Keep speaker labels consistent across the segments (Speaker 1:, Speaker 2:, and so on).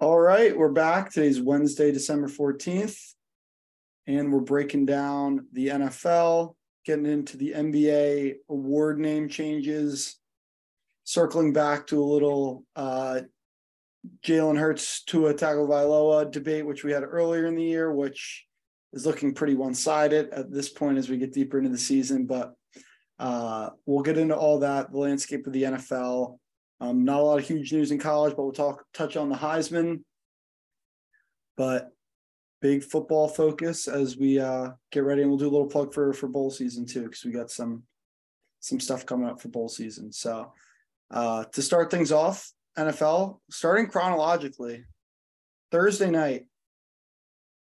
Speaker 1: All right, we're back. Today's Wednesday, December 14th, and we're breaking down the NFL, getting into the NBA award name changes, circling back to a little uh, Jalen Hurts Tua Tagovailoa debate, which we had earlier in the year, which is looking pretty one-sided at this point as we get deeper into the season. But uh, we'll get into all that, the landscape of the NFL. Um, not a lot of huge news in college, but we'll talk touch on the Heisman. But big football focus as we uh, get ready, and we'll do a little plug for for bowl season too, because we got some some stuff coming up for bowl season. So uh, to start things off, NFL starting chronologically, Thursday night,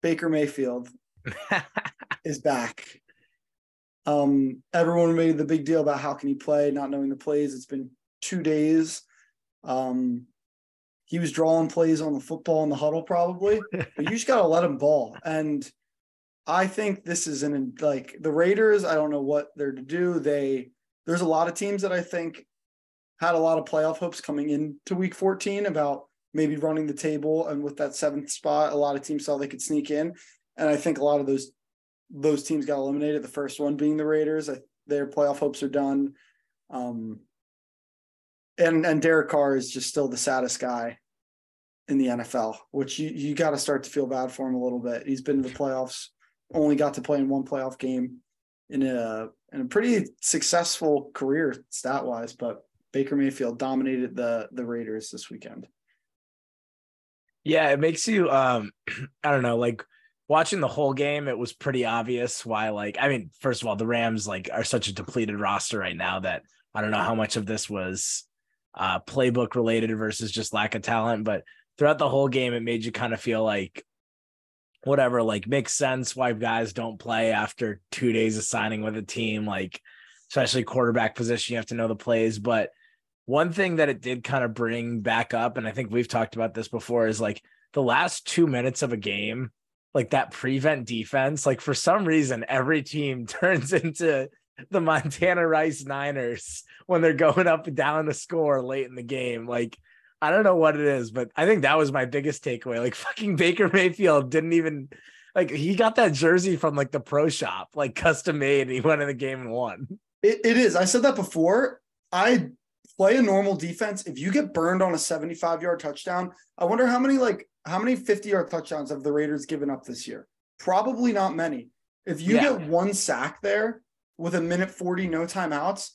Speaker 1: Baker Mayfield is back. Um, everyone made the big deal about how can he play, not knowing the plays. It's been two days. Um, he was drawing plays on the football in the huddle, probably, but you just got to let him ball. And I think this is an like the Raiders. I don't know what they're to do. They there's a lot of teams that I think had a lot of playoff hopes coming into Week 14 about maybe running the table, and with that seventh spot, a lot of teams saw they could sneak in, and I think a lot of those those teams got eliminated. The first one being the Raiders. I, their playoff hopes are done. Um, and and Derek Carr is just still the saddest guy in the NFL, which you you got to start to feel bad for him a little bit. He's been to the playoffs, only got to play in one playoff game in a in a pretty successful career stat wise, but Baker Mayfield dominated the the Raiders this weekend.
Speaker 2: Yeah, it makes you um I don't know, like watching the whole game, it was pretty obvious why like I mean, first of all, the Rams like are such a depleted roster right now that I don't know how much of this was uh, playbook related versus just lack of talent. But throughout the whole game, it made you kind of feel like whatever, like makes sense why guys don't play after two days of signing with a team, like especially quarterback position. You have to know the plays. But one thing that it did kind of bring back up, and I think we've talked about this before, is like the last two minutes of a game, like that prevent defense, like for some reason, every team turns into the Montana Rice Niners when they're going up and down the score late in the game. Like, I don't know what it is, but I think that was my biggest takeaway. Like, fucking Baker Mayfield didn't even like he got that jersey from like the pro shop, like custom made. And he went in the game and won.
Speaker 1: It, it is. I said that before. I play a normal defense. If you get burned on a 75 yard touchdown, I wonder how many like how many 50 yard touchdowns have the Raiders given up this year? Probably not many. If you yeah. get one sack there, with a minute 40, no timeouts,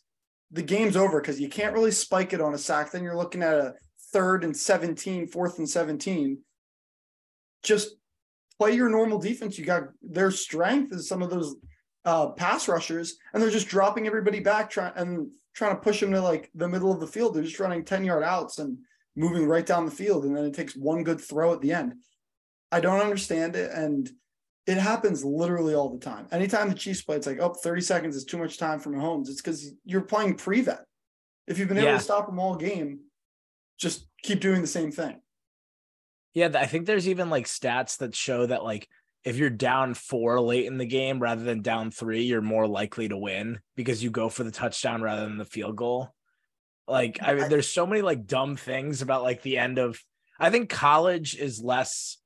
Speaker 1: the game's over because you can't really spike it on a sack. Then you're looking at a third and 17, fourth and 17. Just play your normal defense. You got their strength is some of those uh, pass rushers, and they're just dropping everybody back trying and trying to push them to like the middle of the field. They're just running 10 yard outs and moving right down the field. And then it takes one good throw at the end. I don't understand it. And it happens literally all the time. Anytime the Chiefs play, it's like, oh, 30 seconds is too much time for Mahomes. It's because you're playing prevent. If you've been able yeah. to stop them all game, just keep doing the same thing.
Speaker 2: Yeah, I think there's even like stats that show that like if you're down four late in the game rather than down three, you're more likely to win because you go for the touchdown rather than the field goal. Like, I mean, there's so many like dumb things about like the end of. I think college is less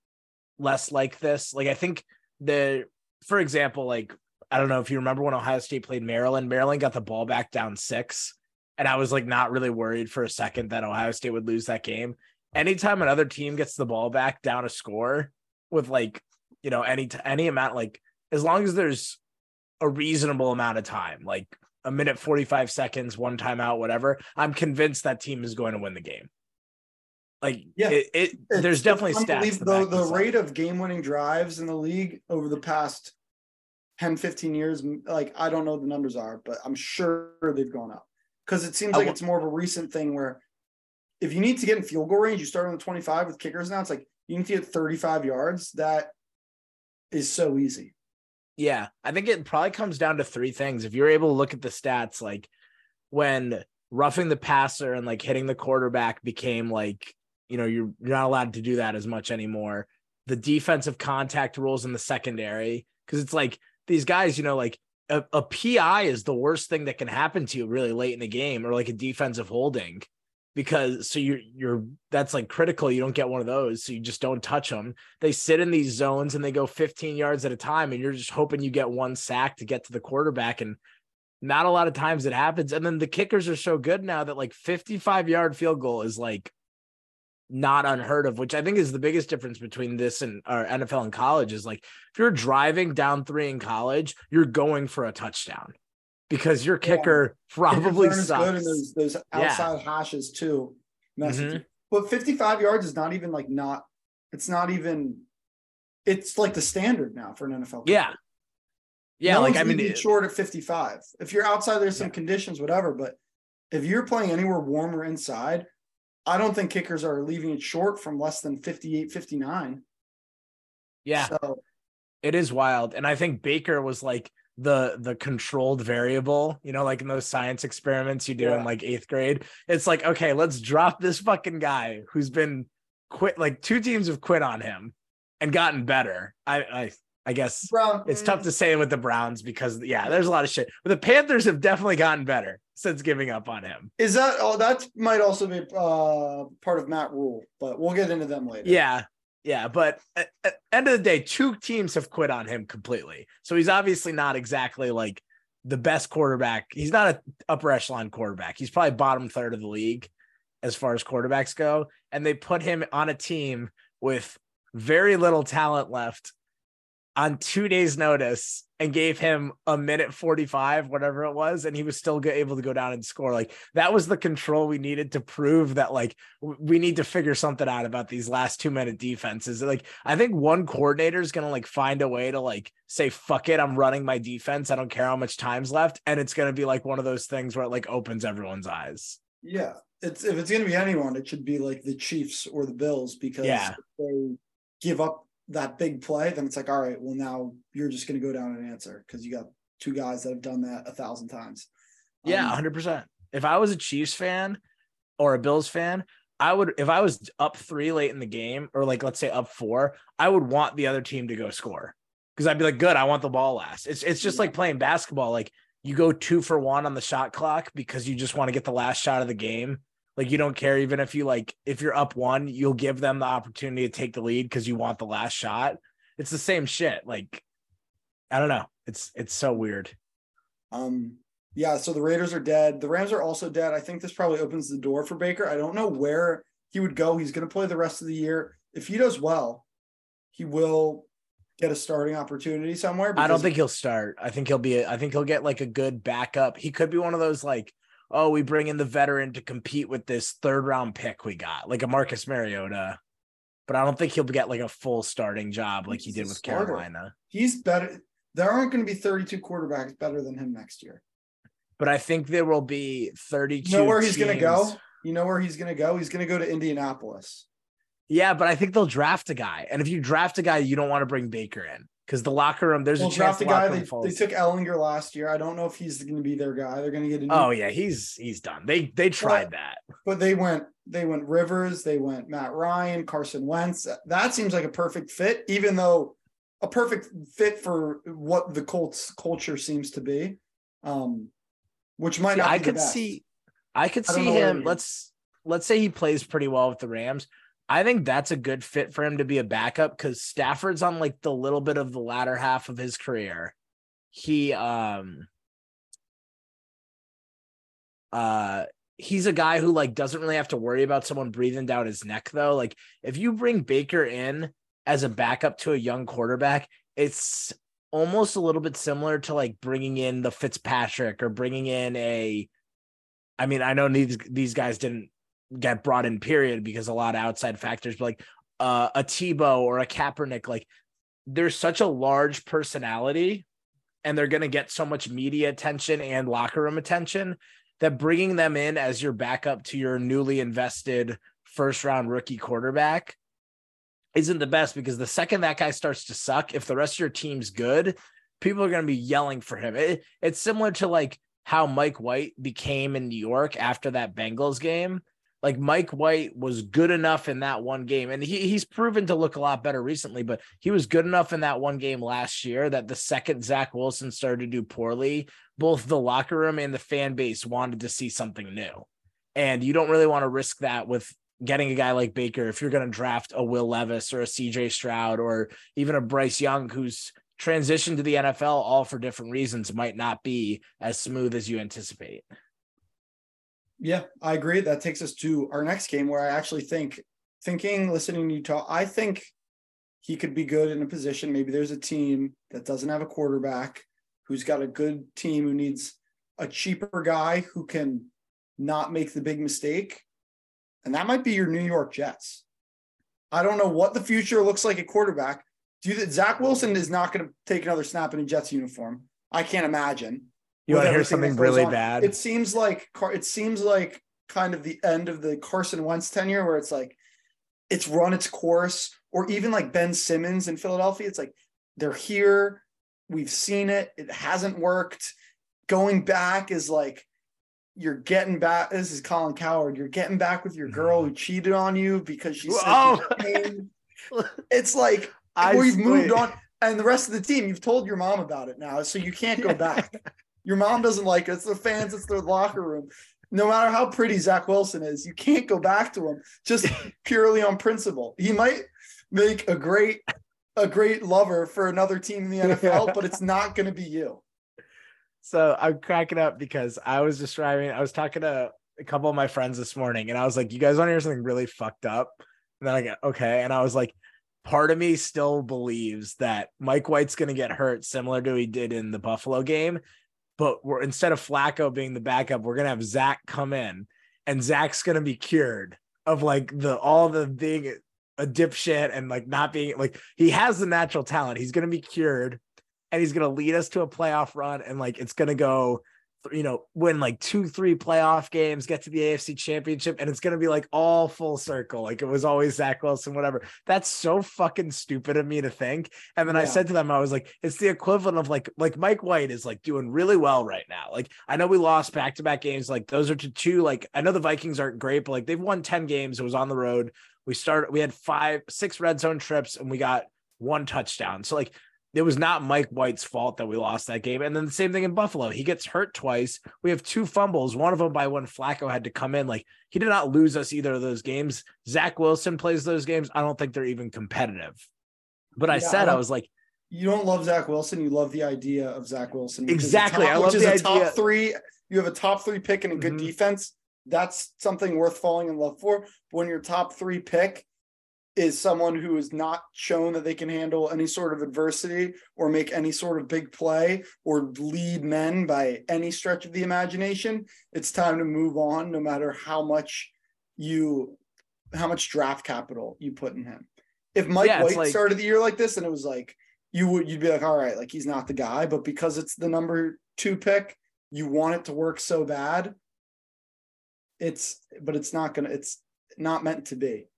Speaker 2: less like this. Like, I think the for example, like I don't know if you remember when Ohio State played Maryland, Maryland got the ball back down six. And I was like not really worried for a second that Ohio State would lose that game. Anytime another team gets the ball back down a score with like, you know, any any amount, like as long as there's a reasonable amount of time, like a minute 45 seconds, one timeout, whatever, I'm convinced that team is going to win the game. Like yeah, it, it there's definitely stats.
Speaker 1: The, the rate of game winning drives in the league over the past 10, 15 years, like I don't know what the numbers are, but I'm sure they've gone up. Because it seems like it's more of a recent thing where if you need to get in field goal range, you start on the 25 with kickers now. It's like you need to get 35 yards. That is so easy.
Speaker 2: Yeah. I think it probably comes down to three things. If you're able to look at the stats, like when roughing the passer and like hitting the quarterback became like you know you're you're not allowed to do that as much anymore the defensive contact rules in the secondary because it's like these guys you know like a, a pi is the worst thing that can happen to you really late in the game or like a defensive holding because so you're you're that's like critical. You don't get one of those, so you just don't touch them. They sit in these zones and they go 15 yards at a time, and you're just hoping you get one sack to get to the quarterback. And not a lot of times it happens. And then the kickers are so good now that like 55 yard field goal is like not unheard of, which I think is the biggest difference between this and our NFL and college is like if you're driving down three in college, you're going for a touchdown because your kicker yeah. probably sucks. Good
Speaker 1: and those, those outside yeah. hashes too. Mm-hmm. But 55 yards is not even like not it's not even it's like the standard now for an NFL.
Speaker 2: Kicker. Yeah. Yeah, no like I mean,
Speaker 1: it, short at 55. If you're outside, there's some yeah. conditions, whatever. But if you're playing anywhere warmer inside, I don't think kickers are leaving it short from less than 58, 59.
Speaker 2: Yeah. So. It is wild. And I think Baker was like the the controlled variable, you know, like in those science experiments you do yeah. in like eighth grade. It's like, okay, let's drop this fucking guy who's been quit like two teams have quit on him and gotten better. I I I guess Brown, it's tough to say with the Browns because yeah, there's a lot of shit. But the Panthers have definitely gotten better since giving up on him.
Speaker 1: Is that oh that might also be uh part of Matt Rhule, but we'll get into them later.
Speaker 2: Yeah. Yeah, but at, at end of the day, two teams have quit on him completely. So he's obviously not exactly like the best quarterback. He's not an upper echelon quarterback. He's probably bottom third of the league as far as quarterbacks go. And they put him on a team with very little talent left on two days' notice and gave him a minute 45, whatever it was, and he was still able to go down and score. Like that was the control we needed to prove that, like, we need to figure something out about these last two minute defenses. Like, I think one coordinator is going to like find a way to like say, fuck it, I'm running my defense. I don't care how much time's left. And it's going to be like one of those things where it like opens everyone's eyes.
Speaker 1: Yeah. It's if it's going to be anyone, it should be like the Chiefs or the Bills because yeah. they give up that big play, then it's like, all right, well now you're just going to go down and answer because you got two guys that have done that a thousand times.
Speaker 2: Yeah, um, hundred percent. If I was a Chiefs fan or a Bills fan, I would if I was up three late in the game, or like let's say up four, I would want the other team to go score because I'd be like, good, I want the ball last. It's it's just like playing basketball. Like you go two for one on the shot clock because you just want to get the last shot of the game like you don't care even if you like if you're up one, you'll give them the opportunity to take the lead because you want the last shot. It's the same shit. Like I don't know. It's it's so weird.
Speaker 1: Um yeah, so the Raiders are dead. The Rams are also dead. I think this probably opens the door for Baker. I don't know where he would go. He's going to play the rest of the year. If he does well, he will get a starting opportunity somewhere.
Speaker 2: I don't think he'll start. I think he'll be. I think he'll get like a good backup. He could be one of those like oh, we bring in the veteran to compete with this third round pick we got, like a Marcus Mariota. But I don't think he'll get like a full starting job like he did with starter. Carolina.
Speaker 1: He's better. There aren't going to be 32 quarterbacks better than him next year.
Speaker 2: But I think there will be 32.
Speaker 1: You know where he's going to go? You know where he's going to go? He's going to go to Indianapolis.
Speaker 2: Yeah, but I think they'll draft a guy. And if you draft a guy, you don't want to bring Baker in because the locker room there's well, a chance the
Speaker 1: guy they, they, took Ehlinger last year. I don't know if he's going to be their guy. They're going to get. A
Speaker 2: new oh yeah, he's he's done. They they tried but, that,
Speaker 1: but they went they went Rivers, they went Matt Ryan, Carson Wentz. That seems like a perfect fit, even though a perfect fit for what the Colts culture seems to be. Um, which might see,
Speaker 2: I could see, I could see him. Let's let's say he plays pretty well with the Rams. I think that's a good fit for him to be a backup because Stafford's on like the little bit of the latter half of his career. He um uh he's a guy who like doesn't really have to worry about someone breathing down his neck though. Like if you bring Baker in as a backup to a young quarterback, it's almost a little bit similar to like bringing in the Fitzpatrick or bringing in a I mean, I know these these guys didn't get brought in period because a lot of outside factors but like uh, a Tebow or a Kaepernick like there's such a large personality and they're going to get so much media attention and locker room attention that bringing them in as your backup to your newly invested first round rookie quarterback isn't the best because the second that guy starts to suck if the rest of your team's good people are going to be yelling for him. It, it's similar to like how Mike White became in New York after that Bengals game like Mike White was good enough in that one game, and he, he's proven to look a lot better recently, but he was good enough in that one game last year that the second Zach Wilson started to do poorly, both the locker room and the fan base wanted to see something new. And you don't really want to risk that with getting a guy like Baker if you're going to draft a Will Levis or a CJ Stroud or even a Bryce Young who's transitioned to the NFL all for different reasons might not be as smooth as you anticipate.
Speaker 1: Yeah, I agree. That takes us to our next game where I actually think thinking listening to you talk, I think he could be good in a position. Maybe there's a team that doesn't have a quarterback who's got a good team who needs a cheaper guy who can not make the big mistake. And that might be your New York Jets. I don't know what the future looks like at quarterback. Do you think Zach Wilson is not going to take another snap in a Jets uniform? I can't imagine.
Speaker 2: You want to hear something really on. bad?
Speaker 1: It seems like it seems like kind of the end of the Carson Wentz tenure, where it's like it's run its course, or even like Ben Simmons in Philadelphia. It's like they're here, we've seen it, it hasn't worked. Going back is like you're getting back. This is Colin Cowherd. You're getting back with your mm-hmm. girl who cheated on you because she said oh. it's like I we've moved on, and the rest of the team, you've told your mom about it now, so you can't go back. your mom doesn't like it. It's the fans. It's the locker room no matter how pretty Zach Wilson is, you can't go back to him just purely on principle. He might make a great a great lover for another team in the NFL, but it's not going to be you.
Speaker 2: So I'm cracking up because I was describing, I was talking to a couple of my friends this morning and I was like, you guys want to hear something really fucked up? And then I go, okay. And I was like, part of me still believes that Mike White's going to get hurt similar to he did in the Buffalo game but we're instead of Flacco being the backup, we're gonna have Zach come in, and Zach's gonna be cured of like the all the being a dipshit and like not being like he has the natural talent. He's gonna be cured, and he's gonna lead us to a playoff run, and like it's gonna go you know, win like two, three playoff games, get to the AFC championship, and it's gonna be like all full circle. Like it was always Zach Wilson, whatever. That's so fucking stupid of me to think. And then yeah. I said to them, I was like, it's the equivalent of like like Mike White is like doing really well right now. Like I know we lost back-to-back games, like those are to two, like I know the Vikings aren't great, but like they've won 10 games. It was on the road. We started, we had five, six red zone trips, and we got one touchdown. So like it was not Mike White's fault that we lost that game. And then the same thing in Buffalo. He gets hurt twice. We have two fumbles, one of them by when Flacco had to come in. Like he did not lose us either of those games. Zach Wilson plays those games. I don't think they're even competitive. But I yeah, said, I, I, was like,
Speaker 1: you don't love Zach Wilson. You love the idea of Zach Wilson.
Speaker 2: Exactly.
Speaker 1: Top,
Speaker 2: I love
Speaker 1: the idea. top three. You have a top three pick and a good mm-hmm. defense. That's something worth falling in love for. When your top three pick is someone who has not shown that they can handle any sort of adversity or make any sort of big play or lead men by any stretch of the imagination, it's time to move on no matter how much you how much draft capital you put in him. If Mike yeah, White like, started the year like this and it was like you would you'd be like, all right, like he's not the guy, but because it's the number two pick, you want it to work so bad. It's but it's not gonna it's not meant to be.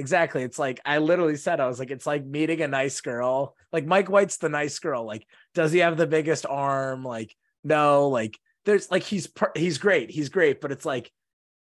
Speaker 2: Exactly. It's like I literally said, I was like, it's like meeting a nice girl. Like Mike White's the nice girl. Like, does he have the biggest arm? Like, no. Like, there's like he's he's great. He's great, but it's like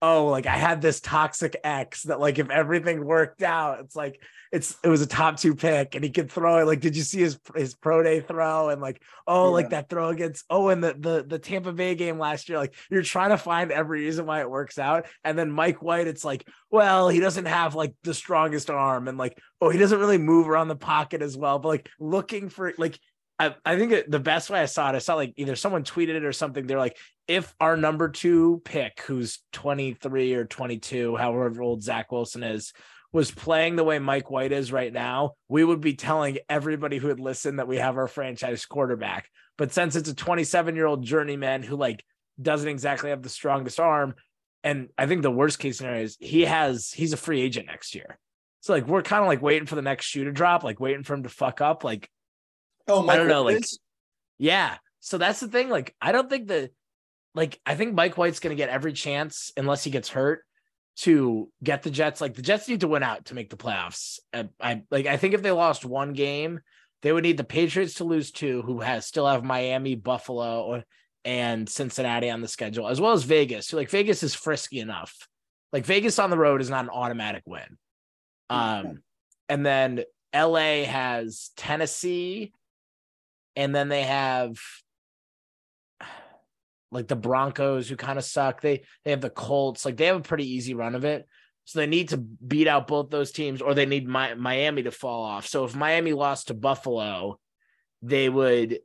Speaker 2: oh, like I had this toxic ex that like if everything worked out, it's like it's it was a top two pick and he could throw it. Like, did you see his his pro day throw? And like, oh, yeah. like that throw against oh, and the the the Tampa Bay game last year. Like you're trying to find every reason why it works out. And then Mike White, it's like, well, he doesn't have like the strongest arm, and like, oh, he doesn't really move around the pocket as well. But like looking for like I, I think the best way I saw it, I saw like either someone tweeted it or something. They're like, if our number two pick, who's 23 or 22, however old Zach Wilson is, was playing the way Mike White is right now, we would be telling everybody who would listen that we have our franchise quarterback. But since it's a 27 year old journeyman who like doesn't exactly have the strongest arm, and I think the worst case scenario is he has he's a free agent next year. So like we're kind of like waiting for the next shoe to drop, like waiting for him to fuck up. Like
Speaker 1: Oh, Mike I don't know.
Speaker 2: Like, yeah. So that's the thing. Like, I don't think that, like, I think Mike White's going to get every chance unless he gets hurt to get the Jets. Like, the Jets need to win out to make the playoffs. I, I like. I think if they lost one game, they would need the Patriots to lose two, who has still have Miami, Buffalo, and Cincinnati on the schedule, as well as Vegas. So, like, Vegas is frisky enough. Like, Vegas on the road is not an automatic win. Um, and then LA has Tennessee, and then they have like the Broncos who kind of suck. They they have the Colts, like they have a pretty easy run of it. So they need to beat out both those teams, or they need Mi- Miami to fall off. So if Miami lost to Buffalo, they would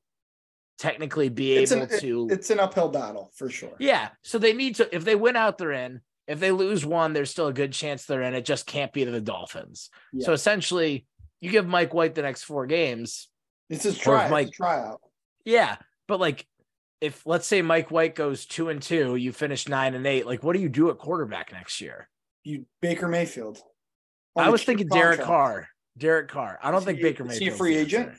Speaker 2: technically be
Speaker 1: It's
Speaker 2: able
Speaker 1: an, it-
Speaker 2: to.
Speaker 1: it's an uphill battle for sure.
Speaker 2: yeah. So they need to. If they win out, they're in. If they lose one, there's still a good chance they're in. It just can't be the Dolphins.
Speaker 1: Yeah.
Speaker 2: So essentially, you give Mike White the next four games.
Speaker 1: It's his
Speaker 2: Or
Speaker 1: try,
Speaker 2: Mike-
Speaker 1: it's a tryout.
Speaker 2: Yeah, but like if let's say Mike White goes two and two, you finish nine and eight. Like, what do you do at quarterback next year?
Speaker 1: You Baker Mayfield.
Speaker 2: I was thinking Derek. Carr. Derek Carr. I don't
Speaker 1: Is
Speaker 2: think
Speaker 1: he-
Speaker 2: Baker Mayfield.
Speaker 1: is he a free agent?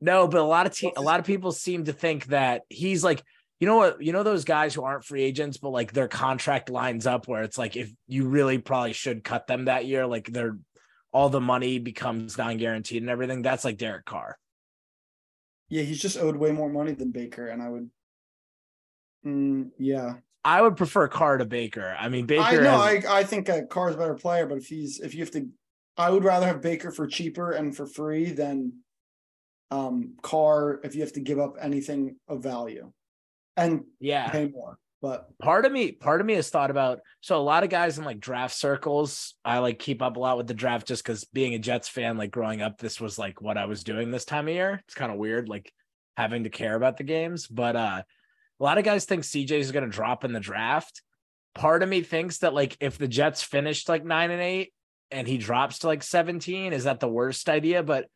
Speaker 2: No, but a lot of te- a lot of people seem to think that he's like, you know what, you know those guys who aren't free agents, but like their contract lines up where it's like if you really probably should cut them that year, like they're all the money becomes non-guaranteed and everything. That's like Derek Carr.
Speaker 1: Yeah, he's just owed way more money than Baker, and I would. Mm, yeah,
Speaker 2: I would prefer Carr to Baker. I mean, Baker.
Speaker 1: I know.
Speaker 2: has-
Speaker 1: I I think uh, Carr's a better player, but if he's if you have to, I would rather have Baker for cheaper and for free than um Carr if you have to give up anything of value and
Speaker 2: yeah.
Speaker 1: pay more. But
Speaker 2: part of me part of me has thought about so a lot of guys in like draft circles i like keep up a lot with the draft just because being a jets fan like growing up this was like what i was doing this time of year it's kind of weird like having to care about the games but uh a lot of guys think cj is going to drop in the draft part of me thinks that like if the jets finished like nine and eight and he drops to like 17 is that the worst idea but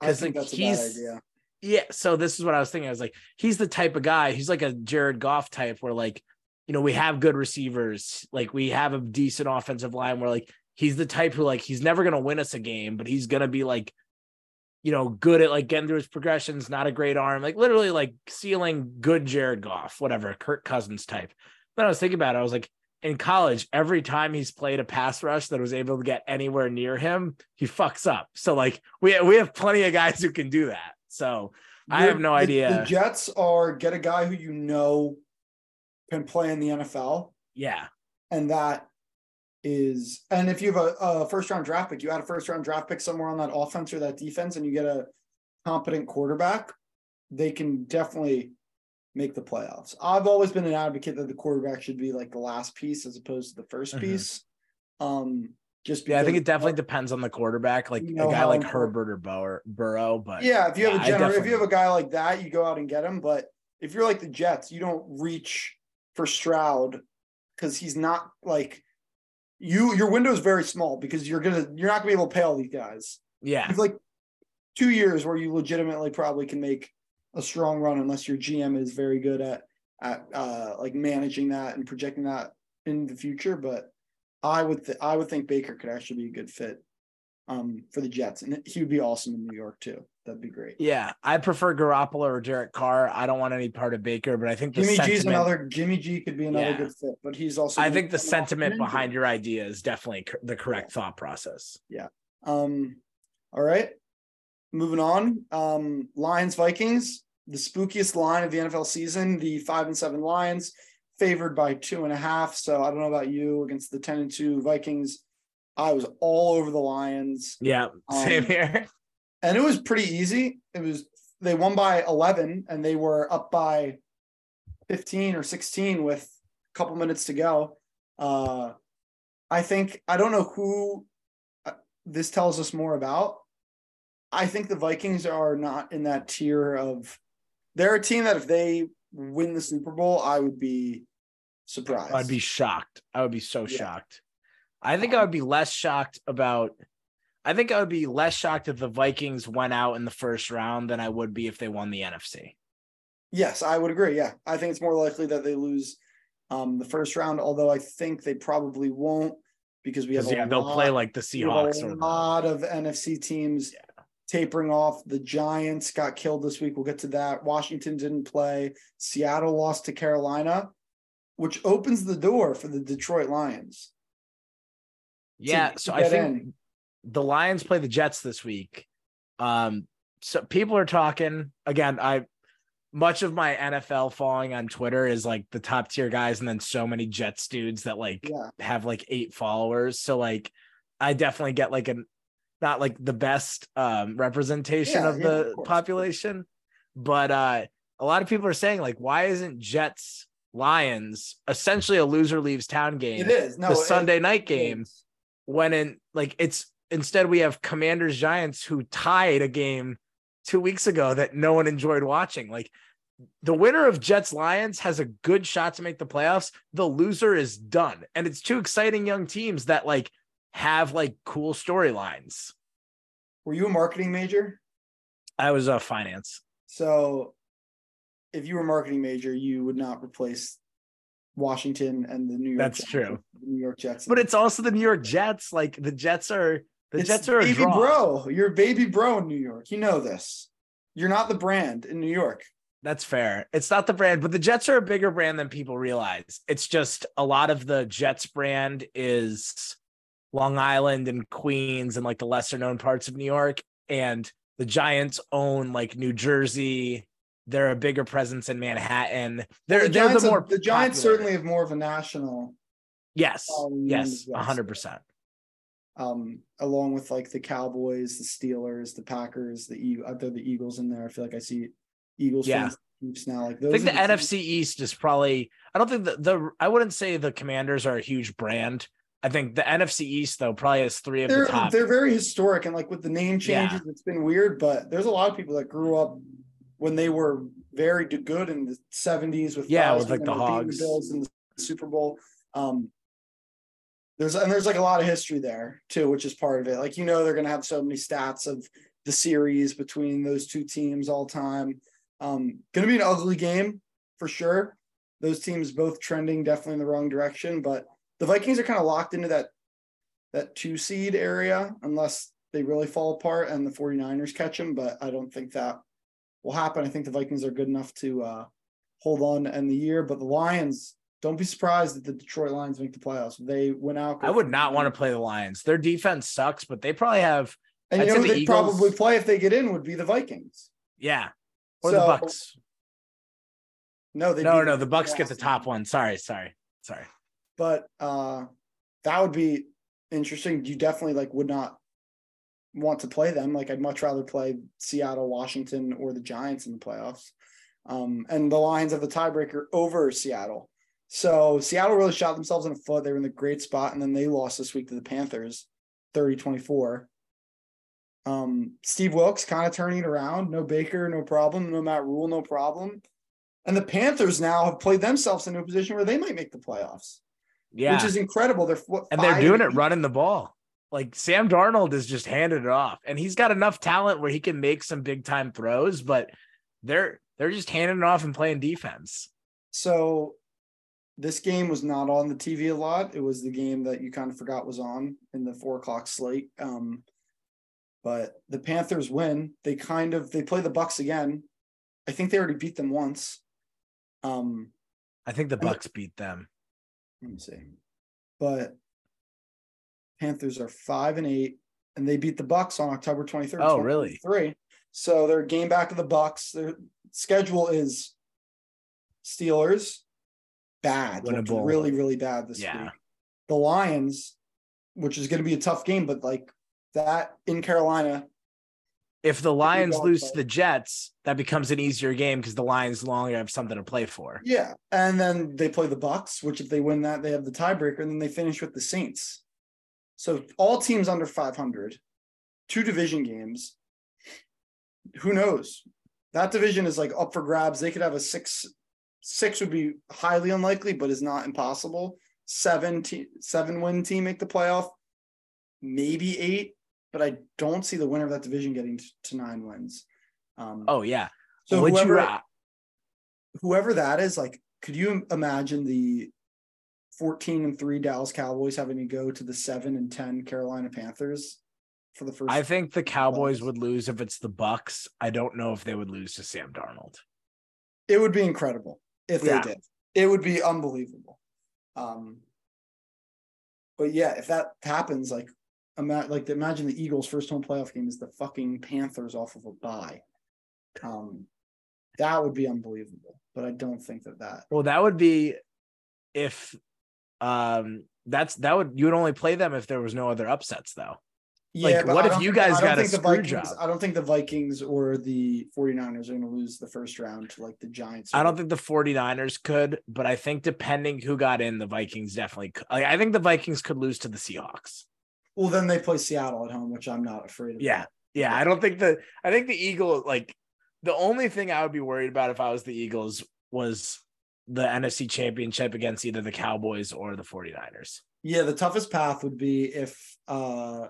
Speaker 1: I
Speaker 2: 'Cause,
Speaker 1: think
Speaker 2: like,
Speaker 1: that's a bad
Speaker 2: he's-
Speaker 1: idea.
Speaker 2: yeah, so this is what I was thinking. I was like, he's the type of guy. He's like a Jared Goff type, where like, you know, we have good receivers, like we have a decent offensive line. Where like he's the type who like he's never gonna win us a game, but he's gonna be like, you know, good at like getting through his progressions. Not a great arm, like literally like ceiling good Jared Goff, whatever Kirk Cousins type. Then I was thinking about it. I was like, in college, every time he's played a pass rush that was able to get anywhere near him, he fucks up. So like we we have plenty of guys who can do that. So I have no
Speaker 1: the-
Speaker 2: idea.
Speaker 1: The Jets are get a guy who you know can play in the NFL,
Speaker 2: yeah,
Speaker 1: and that is, and if you have a, a first round draft pick, you add a first round draft pick somewhere on that offense or that defense, and you get a competent quarterback, they can definitely make the playoffs. I've always been an advocate that the quarterback should be like the last piece as opposed to the 1st
Speaker 2: Mhm.
Speaker 1: piece. Um, just
Speaker 2: yeah. I think it definitely depends on the quarterback, like
Speaker 1: You
Speaker 2: a guy like Herbert or Burrow. Burrow but
Speaker 1: Yeah, if you have a general, if you have a guy like that, you go out and get him. But if you're like the Jets, you don't reach for Stroud because he's not like you. Your window is very small because you're gonna you're not gonna be able to pay all these guys.
Speaker 2: yeah,
Speaker 1: It's like two years where you legitimately probably can make a strong run unless your GM is very good at at uh like managing that and projecting that in the future. But I would th- I would think Baker could actually be a good fit um for the Jets and he would be awesome in New York too. That'd be great.
Speaker 2: yeah. I prefer Garoppolo or Derek Carr. I don't want any part of Baker, but I think
Speaker 1: Jimmy G's
Speaker 2: sentiment,
Speaker 1: another Jimmy G could be another
Speaker 2: Yeah.
Speaker 1: good fit, but he's also
Speaker 2: I think the
Speaker 1: come off an
Speaker 2: sentiment behind your idea is definitely cor- the correct thought process. Yeah.
Speaker 1: Um, all right. Moving on. Um, Lions Vikings, the spookiest line of the NFL season, the five and seven Lions, favored by two and a half. So I don't know about you against the 10 and 2 Vikings. I was all over the Lions.
Speaker 2: Yeah, same
Speaker 1: Um,
Speaker 2: here.
Speaker 1: And it was pretty easy. It was they won by 11 and they were up by 15 or 16 with a couple minutes to go. Uh, I think I don't know who uh, this tells us more about. I think the Vikings are not in that tier of. They're a team that if they win the Super Bowl, I would be surprised.
Speaker 2: I'd be shocked. I would be so
Speaker 1: Yeah.
Speaker 2: shocked. I think I would be less shocked about. I think I would be less shocked if the Vikings went out in the first round than I would be if they won the NFC.
Speaker 1: Yes, I would agree. Yeah, I think it's more likely that they lose um, the first round. Although I think they probably won't because we have a
Speaker 2: yeah, they'll
Speaker 1: lot-
Speaker 2: play like the Seahawks
Speaker 1: a lot of NFC teams tapering off. The Giants got killed this week. We'll get to that. Washington didn't play. Seattle lost to Carolina, which opens the door for the Detroit Lions.
Speaker 2: yeah.
Speaker 1: to
Speaker 2: So I think
Speaker 1: in.
Speaker 2: The Lions play the Jets this week. Um, so people are talking again. I much of my NFL following on Twitter is like the top tier guys, and then so many Jets dudes that like
Speaker 1: Yeah.
Speaker 2: have like eight followers. So like I definitely get like an not like the best um representation
Speaker 1: Yeah,
Speaker 2: of
Speaker 1: yeah,
Speaker 2: the
Speaker 1: of
Speaker 2: population. But uh a lot of people are saying like why isn't Jets Lions, essentially a loser leaves town game.
Speaker 1: It is no
Speaker 2: the Sunday night game when in like it's instead we have Commanders Giants who tied a game two weeks ago that no one enjoyed watching. Like the winner of Jets Lions has a good shot to make the playoffs. The loser is done. And it's two exciting young teams that like have like cool storylines.
Speaker 1: Were you a marketing major?
Speaker 2: I was a uh, finance.
Speaker 1: So if you were a marketing major, you would not replace Washington and the New York.
Speaker 2: That's
Speaker 1: Jets
Speaker 2: true.
Speaker 1: the New York Jets.
Speaker 2: But it's also the New York Jets. Like the Jets are the
Speaker 1: It's
Speaker 2: Jets are a
Speaker 1: baby bro. You're a baby bro in New York. You know this. You're not the brand in New York.
Speaker 2: That's fair. It's not the brand, but the Jets are a bigger brand than people realize. It's just a lot of the Jets brand is Long Island and Queens and like the lesser known parts of New York. And the Giants own like New Jersey. They're a bigger presence in Manhattan. They're
Speaker 1: the
Speaker 2: they're
Speaker 1: Giants,
Speaker 2: the
Speaker 1: have-
Speaker 2: more
Speaker 1: the Giants
Speaker 2: popular.
Speaker 1: certainly have more of a national,
Speaker 2: yes,
Speaker 1: um,
Speaker 2: yes,
Speaker 1: yes.
Speaker 2: hundred percent.
Speaker 1: Um, along with like the Cowboys, the Steelers, the Packers, the Eagle. They're the Eagles in there. I feel like I see Eagles
Speaker 2: Yeah.
Speaker 1: fans Chiefs now. Like
Speaker 2: I
Speaker 1: those
Speaker 2: think the
Speaker 1: teams-
Speaker 2: NFC East is probably. I don't think the, the I wouldn't say the Commanders are a huge brand. I think the NFC East though probably has three of
Speaker 1: they're
Speaker 2: the top.
Speaker 1: they're very historic and like with the name
Speaker 2: Yeah.
Speaker 1: changes, it's been weird. But there's a lot of people that grew up when they were very good in the 70s with
Speaker 2: Yeah, with, like, the
Speaker 1: they were beating
Speaker 2: Hogs.
Speaker 1: Bills in the Super Bowl. Um, there's and there's like a lot of history there too, which is part of it. Like you know, they're gonna have so many stats of the series between those two teams all time. Um, gonna be an ugly game for sure. Those teams both trending definitely in the wrong direction, but the Vikings are kind of locked into that that two seed area unless they really fall apart and the 49ers catch them. But I don't think that will happen. I think the Vikings are good enough to uh, hold on to end the year. But the Lions, don't be surprised that the Detroit Lions make the playoffs. They went out.
Speaker 2: I would not want to play the Lions. Their defense sucks, but they probably have
Speaker 1: And
Speaker 2: I'd
Speaker 1: you know
Speaker 2: the
Speaker 1: they
Speaker 2: Eagles-
Speaker 1: probably play if they get in would be the Vikings.
Speaker 2: yeah, or the Bucks.
Speaker 1: No, they
Speaker 2: No, no, the Bucks get the top one. Sorry, sorry, sorry.
Speaker 1: But uh, that would be interesting. You definitely like would not want to play them. Like I'd much rather play Seattle, Washington, or the Giants in the playoffs. Um, and the Lions have the tiebreaker over Seattle. So Seattle really shot themselves in the foot. They were in the great spot, and then they lost this week to the Panthers, 30-24. Um, Steve Wilks kind of turning it around. No Baker, no problem. No Matt Rhule, no problem. And the Panthers now have played themselves into a position where they might make the playoffs
Speaker 2: Yeah,
Speaker 1: which is incredible. They're what,
Speaker 2: and they're doing it running the ball. Like Sam Darnold is just handed it off, and he's got enough talent where he can make some big time throws, but they're they're just handing it off and playing defense.
Speaker 1: So this game was not on the TV a lot. It was the game that you kind of forgot was on in the four o'clock slate. Um, but the Panthers win. They kind of they play the Bucks again. I think they already beat them once. Um,
Speaker 2: I think the Bucks beat them.
Speaker 1: let me see. But Panthers are five and eight, and they beat the Bucks on October 23rd.
Speaker 2: Oh, really?
Speaker 1: Three. So they're game back of the Bucks. Their schedule is Steelers, bad,
Speaker 2: Winnable.
Speaker 1: really, really bad this
Speaker 2: Yeah.
Speaker 1: week. The Lions, which is going to be a tough game, but like that in Carolina,
Speaker 2: If the Lions lose to the Jets, that becomes an easier game because the Lions longer have something to play for.
Speaker 1: yeah, and then they play the Bucks, which if they win that, they have the tiebreaker, and then they finish with the Saints. So all teams under 500, two division games. Who knows? That division is like up for grabs. They could have a six. Six would be highly unlikely, but is not impossible. Seven, te- seven win team make the playoff, maybe eight, but I don't see the winner of that division getting to nine wins. Um,
Speaker 2: Oh yeah.
Speaker 1: so
Speaker 2: Would
Speaker 1: whoever,
Speaker 2: you ra-
Speaker 1: whoever that is, like, could you imagine the 14 and 3 Dallas Cowboys having to go to the 7 and 10 Carolina Panthers for the first
Speaker 2: I think the Cowboys
Speaker 1: playoffs?
Speaker 2: would lose if it's the Bucks. I don't know if they would lose to Sam Darnold.
Speaker 1: it would be incredible if they did. It would be unbelievable. Um but yeah, if that happens, like ima- like imagine the Eagles' first home playoff game is the fucking Panthers off of a bye. Um that would be unbelievable, but I don't think that that
Speaker 2: Well, that would be if um that's that would you would only play them if there was no other upsets though. Like,
Speaker 1: but
Speaker 2: what if you guys got a screw
Speaker 1: Vikings,
Speaker 2: job?
Speaker 1: I don't think the Vikings or the 49ers are going to lose the first round to like the Giants.
Speaker 2: I don't think the 49ers could, but I think depending who got in, the Vikings definitely could. Like, I think the Vikings could lose to the Seahawks.
Speaker 1: Well, then they play Seattle at home, which I'm not afraid of.
Speaker 2: Yeah. Yeah. I don't think the I think the Eagles like the only thing I would be worried about if I was the Eagles was the NFC championship against either the Cowboys or the 49ers.
Speaker 1: Yeah, the toughest path would be if uh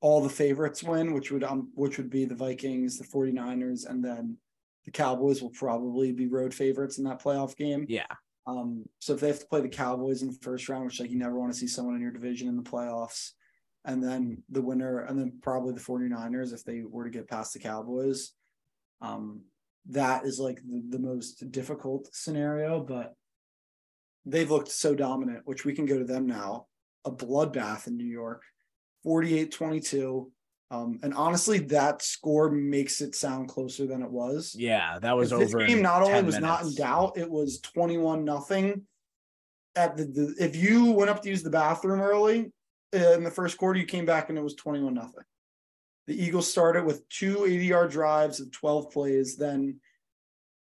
Speaker 1: all the favorites win, which would um which would be the Vikings, the 49ers, and then the Cowboys will probably be road favorites in that playoff game.
Speaker 2: Yeah.
Speaker 1: Um, so if they have to play the Cowboys in the first round, which like you never want to see someone in your division in the playoffs, and then the winner, and then probably the 49ers if they were to get past the Cowboys. Um, that is like the, the most difficult scenario, but they've looked so dominant, which we can go to them now. A bloodbath in New York, 48 22. Um, and honestly, that score makes it sound closer than it was.
Speaker 2: Yeah, that was
Speaker 1: this
Speaker 2: over.
Speaker 1: game not only
Speaker 2: 10
Speaker 1: was not in doubt, it was 21 nothing. At the, the if you went up to use the bathroom early uh, in the first quarter, you came back and it was 21 nothing. The Eagles started with two 80 yard drives of 12 plays, then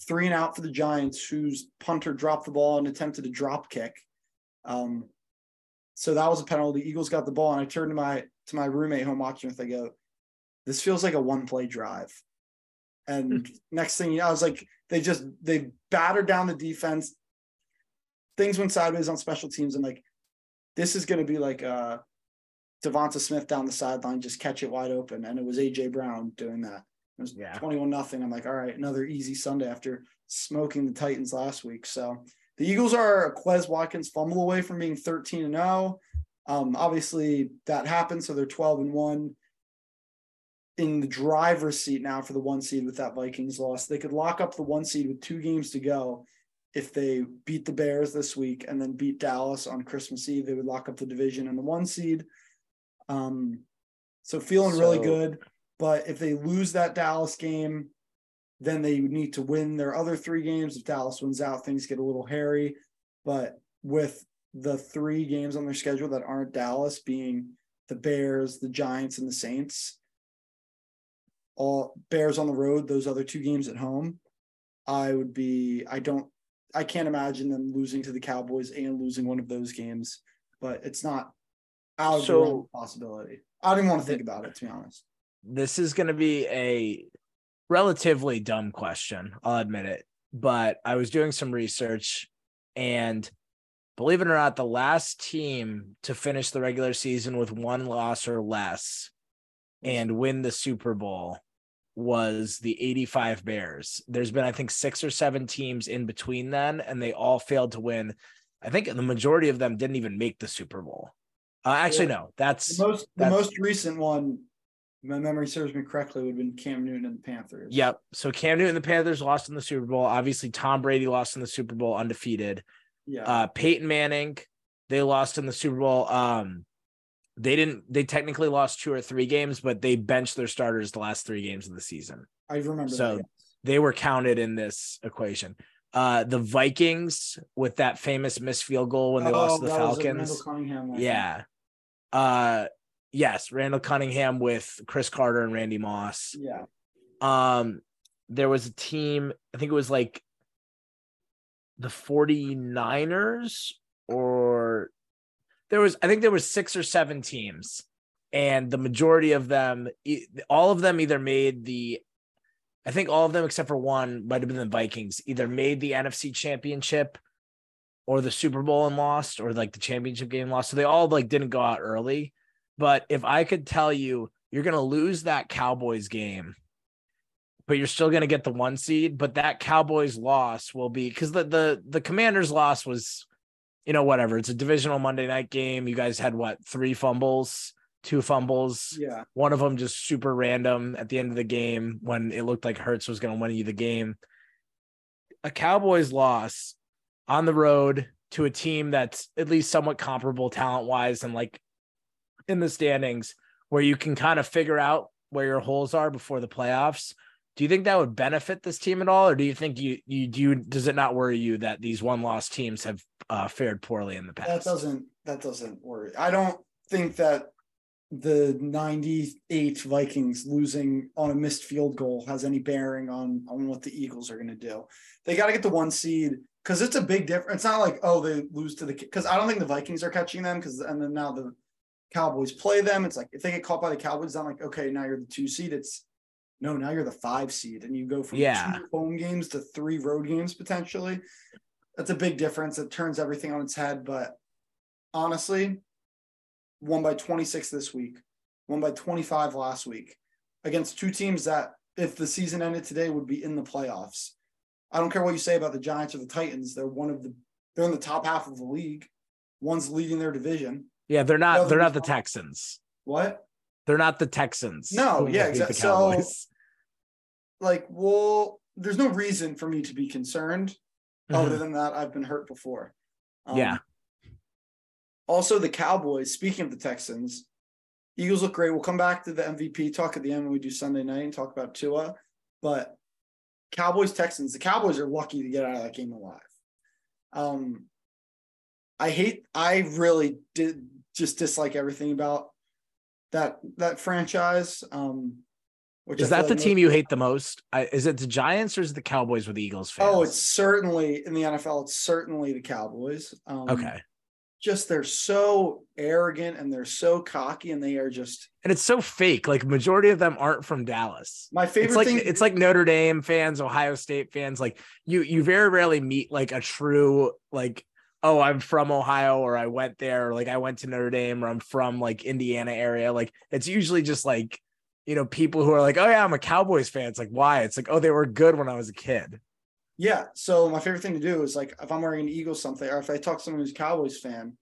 Speaker 1: three and out for the Giants, whose punter dropped the ball and attempted a drop kick. Um, so that was a penalty. The Eagles got the ball, and I turned to my to my roommate home watching with. I go, "This feels like a one play drive." And next thing you know, I was like, they just they battered down the defense. Things went sideways on special teams. I'm like, this is going to be like uh, Devonta Smith down the sideline, just catch it wide open, and it was AJ Brown doing that. It was
Speaker 2: Yeah.
Speaker 1: 21 nothing. I'm like, all right, another easy Sunday after smoking the Titans last week. So the Eagles are a Quez Watkins fumble away from being 13 and 0. Um, obviously that happened, so they're 12 and 1 in the driver's seat now for the one seed with that Vikings loss. They could lock up the one seed with two games to go. If they beat the Bears this week and then beat Dallas on Christmas Eve, they would lock up the division and the one seed. Um, so feeling really good. But if they lose that Dallas game, then they need to win their other three games. If Dallas wins out, things get a little hairy. But with the three games on their schedule that aren't Dallas, being the Bears, the Giants, and the Saints, all Bears on the road, those other two games at home, I would be, I don't, I can't imagine them losing to the Cowboys and losing one of those games, but it's not out of the
Speaker 2: So-
Speaker 1: possibility. I don't even want to think about it, to be honest.
Speaker 2: this is going to be a relatively dumb question. I'll admit it. But I was doing some research and believe it or not, the last team to finish the regular season with one loss or less and win the Super Bowl was the 85 Bears. There's been, I think, six or seven teams in between then, and they all failed to win. I think the majority of them didn't even make the Super Bowl. Uh, actually,
Speaker 1: Yeah.
Speaker 2: no, that's
Speaker 1: The most the most recent one, my memory serves me correctly, would have been Cam Newton and the Panthers.
Speaker 2: Yep. So Cam Newton and the Panthers lost in the Super Bowl. Obviously, Tom Brady lost in the Super Bowl undefeated.
Speaker 1: Yeah.
Speaker 2: Uh, Peyton Manning, they lost in the Super Bowl. Um, they didn't. They technically lost two or three games, but they benched their starters the last three games of the season.
Speaker 1: I remember
Speaker 2: so
Speaker 1: that.
Speaker 2: They were counted in this equation. Uh, the Vikings with that famous missed field goal when they lost to the
Speaker 1: Oh,
Speaker 2: Falcons. Yeah. Uh, yes, Randall Cunningham with Cris Carter and Randy Moss.
Speaker 1: Yeah.
Speaker 2: Um, there was a team, I think it was like the 49ers or there was I think there was six or seven teams and the majority of them all of them either made the I think all of them except for one might have been the Vikings either made the NFC championship or the Super Bowl and lost or like the championship game lost. So they all like didn't go out early. But if I could tell you you're going to lose that Cowboys game but you're still going to get the one seed. But that Cowboys loss will be because the the the Commanders loss was, you know, whatever. It's a divisional Monday night game. You guys had what three fumbles, two fumbles.
Speaker 1: Yeah.
Speaker 2: One of them just super random at the end of the game when it looked like Hurts was going to win you the game. A Cowboys loss on the road to a team that's at least somewhat comparable talent wise and like in the standings where you can kind of figure out where your holes are before the playoffs. Do you think that would benefit this team at all, or do you think you you do you, does it not worry you that these one loss teams have uh, fared poorly in the past?
Speaker 1: That doesn't that doesn't worry. I don't think that the 98 Vikings losing on a missed field goal has any bearing on on what the Eagles are going to do. They got to get the one seed because it's a big difference. It's not like oh they lose to the because I don't think the Vikings are catching them because and then now the Cowboys play them. It's like if they get caught by the Cowboys, I'm like okay now you're the two seed. It's no now you're the five seed and you go from
Speaker 2: Yeah.
Speaker 1: two home games to three road games potentially. That's a big difference. It turns everything on its head. But honestly, won by 26 this week, won by 25 last week against two teams that, if the season ended today, would be in the playoffs. I don't care what you say about the Giants or the Titans. They're one of the, they're in the top half of the league. One's leading their division.
Speaker 2: Yeah, they're not.
Speaker 1: Well,
Speaker 2: They're not the Texans.
Speaker 1: What?
Speaker 2: They're not the Texans.
Speaker 1: No, yeah, exactly. so- Like, well, there's no reason for me to be concerned. Other than that, I've been hurt before. Um,
Speaker 2: Yeah.
Speaker 1: Also, the Cowboys, speaking of the Texans, Eagles look great. We'll come back to the MVP talk at the end when we do Sunday night and talk about Tua. But Cowboys, Texans, the Cowboys are lucky to get out of that game alive. Um, I hate, I really did just dislike everything about that that franchise. Um, which
Speaker 2: Is
Speaker 1: I
Speaker 2: that the
Speaker 1: like
Speaker 2: team you hate the most? I, is it the Giants or is it the Cowboys with the Eagles fans?
Speaker 1: Oh, it's certainly in the NFL. It's certainly the Cowboys. Um,
Speaker 2: okay.
Speaker 1: Just they're so arrogant and they're so cocky and they are just
Speaker 2: And it's so fake. Like majority of them aren't from Dallas.
Speaker 1: my favorite
Speaker 2: It's like
Speaker 1: thing.
Speaker 2: it's like Notre Dame fans, Ohio State fans. Like you, you very rarely meet like a true like, oh, I'm from Ohio or I went there, or like I went to Notre Dame or I'm from like Indiana area. Like it's usually just like, you know, people who are like, oh yeah, I'm a Cowboys fan. It's like why? It's like, oh, they were good when I was a kid.
Speaker 1: yeah. So my favorite thing to do is like if I'm wearing an Eagles something, or if I talk to someone who's a Cowboys fan,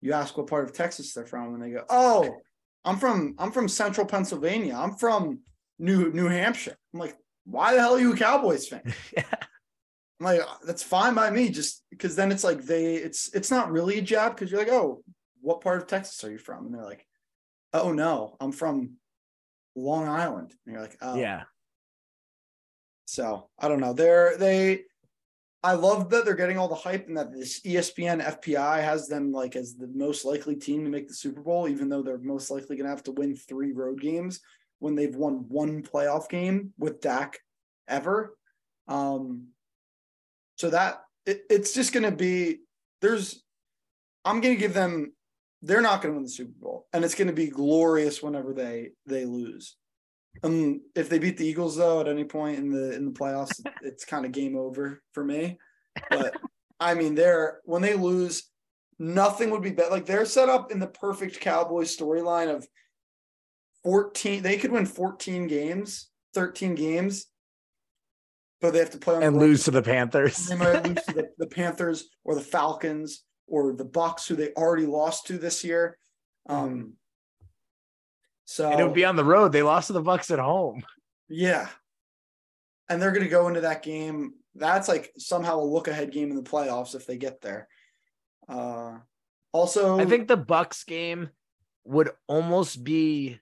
Speaker 1: you ask what part of Texas they're from, and they go, "Oh, I'm from I'm from Central Pennsylvania. I'm from New New Hampshire." I'm like, "Why the hell are you a Cowboys fan?"
Speaker 2: Yeah.
Speaker 1: I'm like, "That's fine by me." Just because then it's like they it's it's not really a jab because you're like, "Oh, what part of Texas are you from?" And they're like, "Oh no, I'm from Long Island." And you're like, "Oh,
Speaker 2: Yeah.
Speaker 1: So I don't know. They're they I love that they're getting all the hype and that this ESPN FPI has them like as the most likely team to make the Super Bowl, even though they're most likely gonna have to win three road games when they've won one playoff game with Dak ever. Um so that it, it's just gonna be there's I'm gonna give them they're not gonna win the Super Bowl, and it's gonna be glorious whenever they they lose. Um, if they beat the Eagles though at any point in the in the playoffs, it's kind of game over for me. But I mean, they're when they lose, nothing would be better. Like they're set up in the perfect Cowboys storyline of 14. They could win 14 games, 13 games, but they have to play on
Speaker 2: And
Speaker 1: road.
Speaker 2: lose to the Panthers.
Speaker 1: They might lose to the, the Panthers or the Falcons or the Bucks, who they already lost to this year. Um, so
Speaker 2: And it would be on the road. They lost to the Bucks at home.
Speaker 1: yeah, and they're going to go into that game. That's like somehow a look ahead game in the playoffs if they get there. Uh, also,
Speaker 2: I think the Bucks game would almost be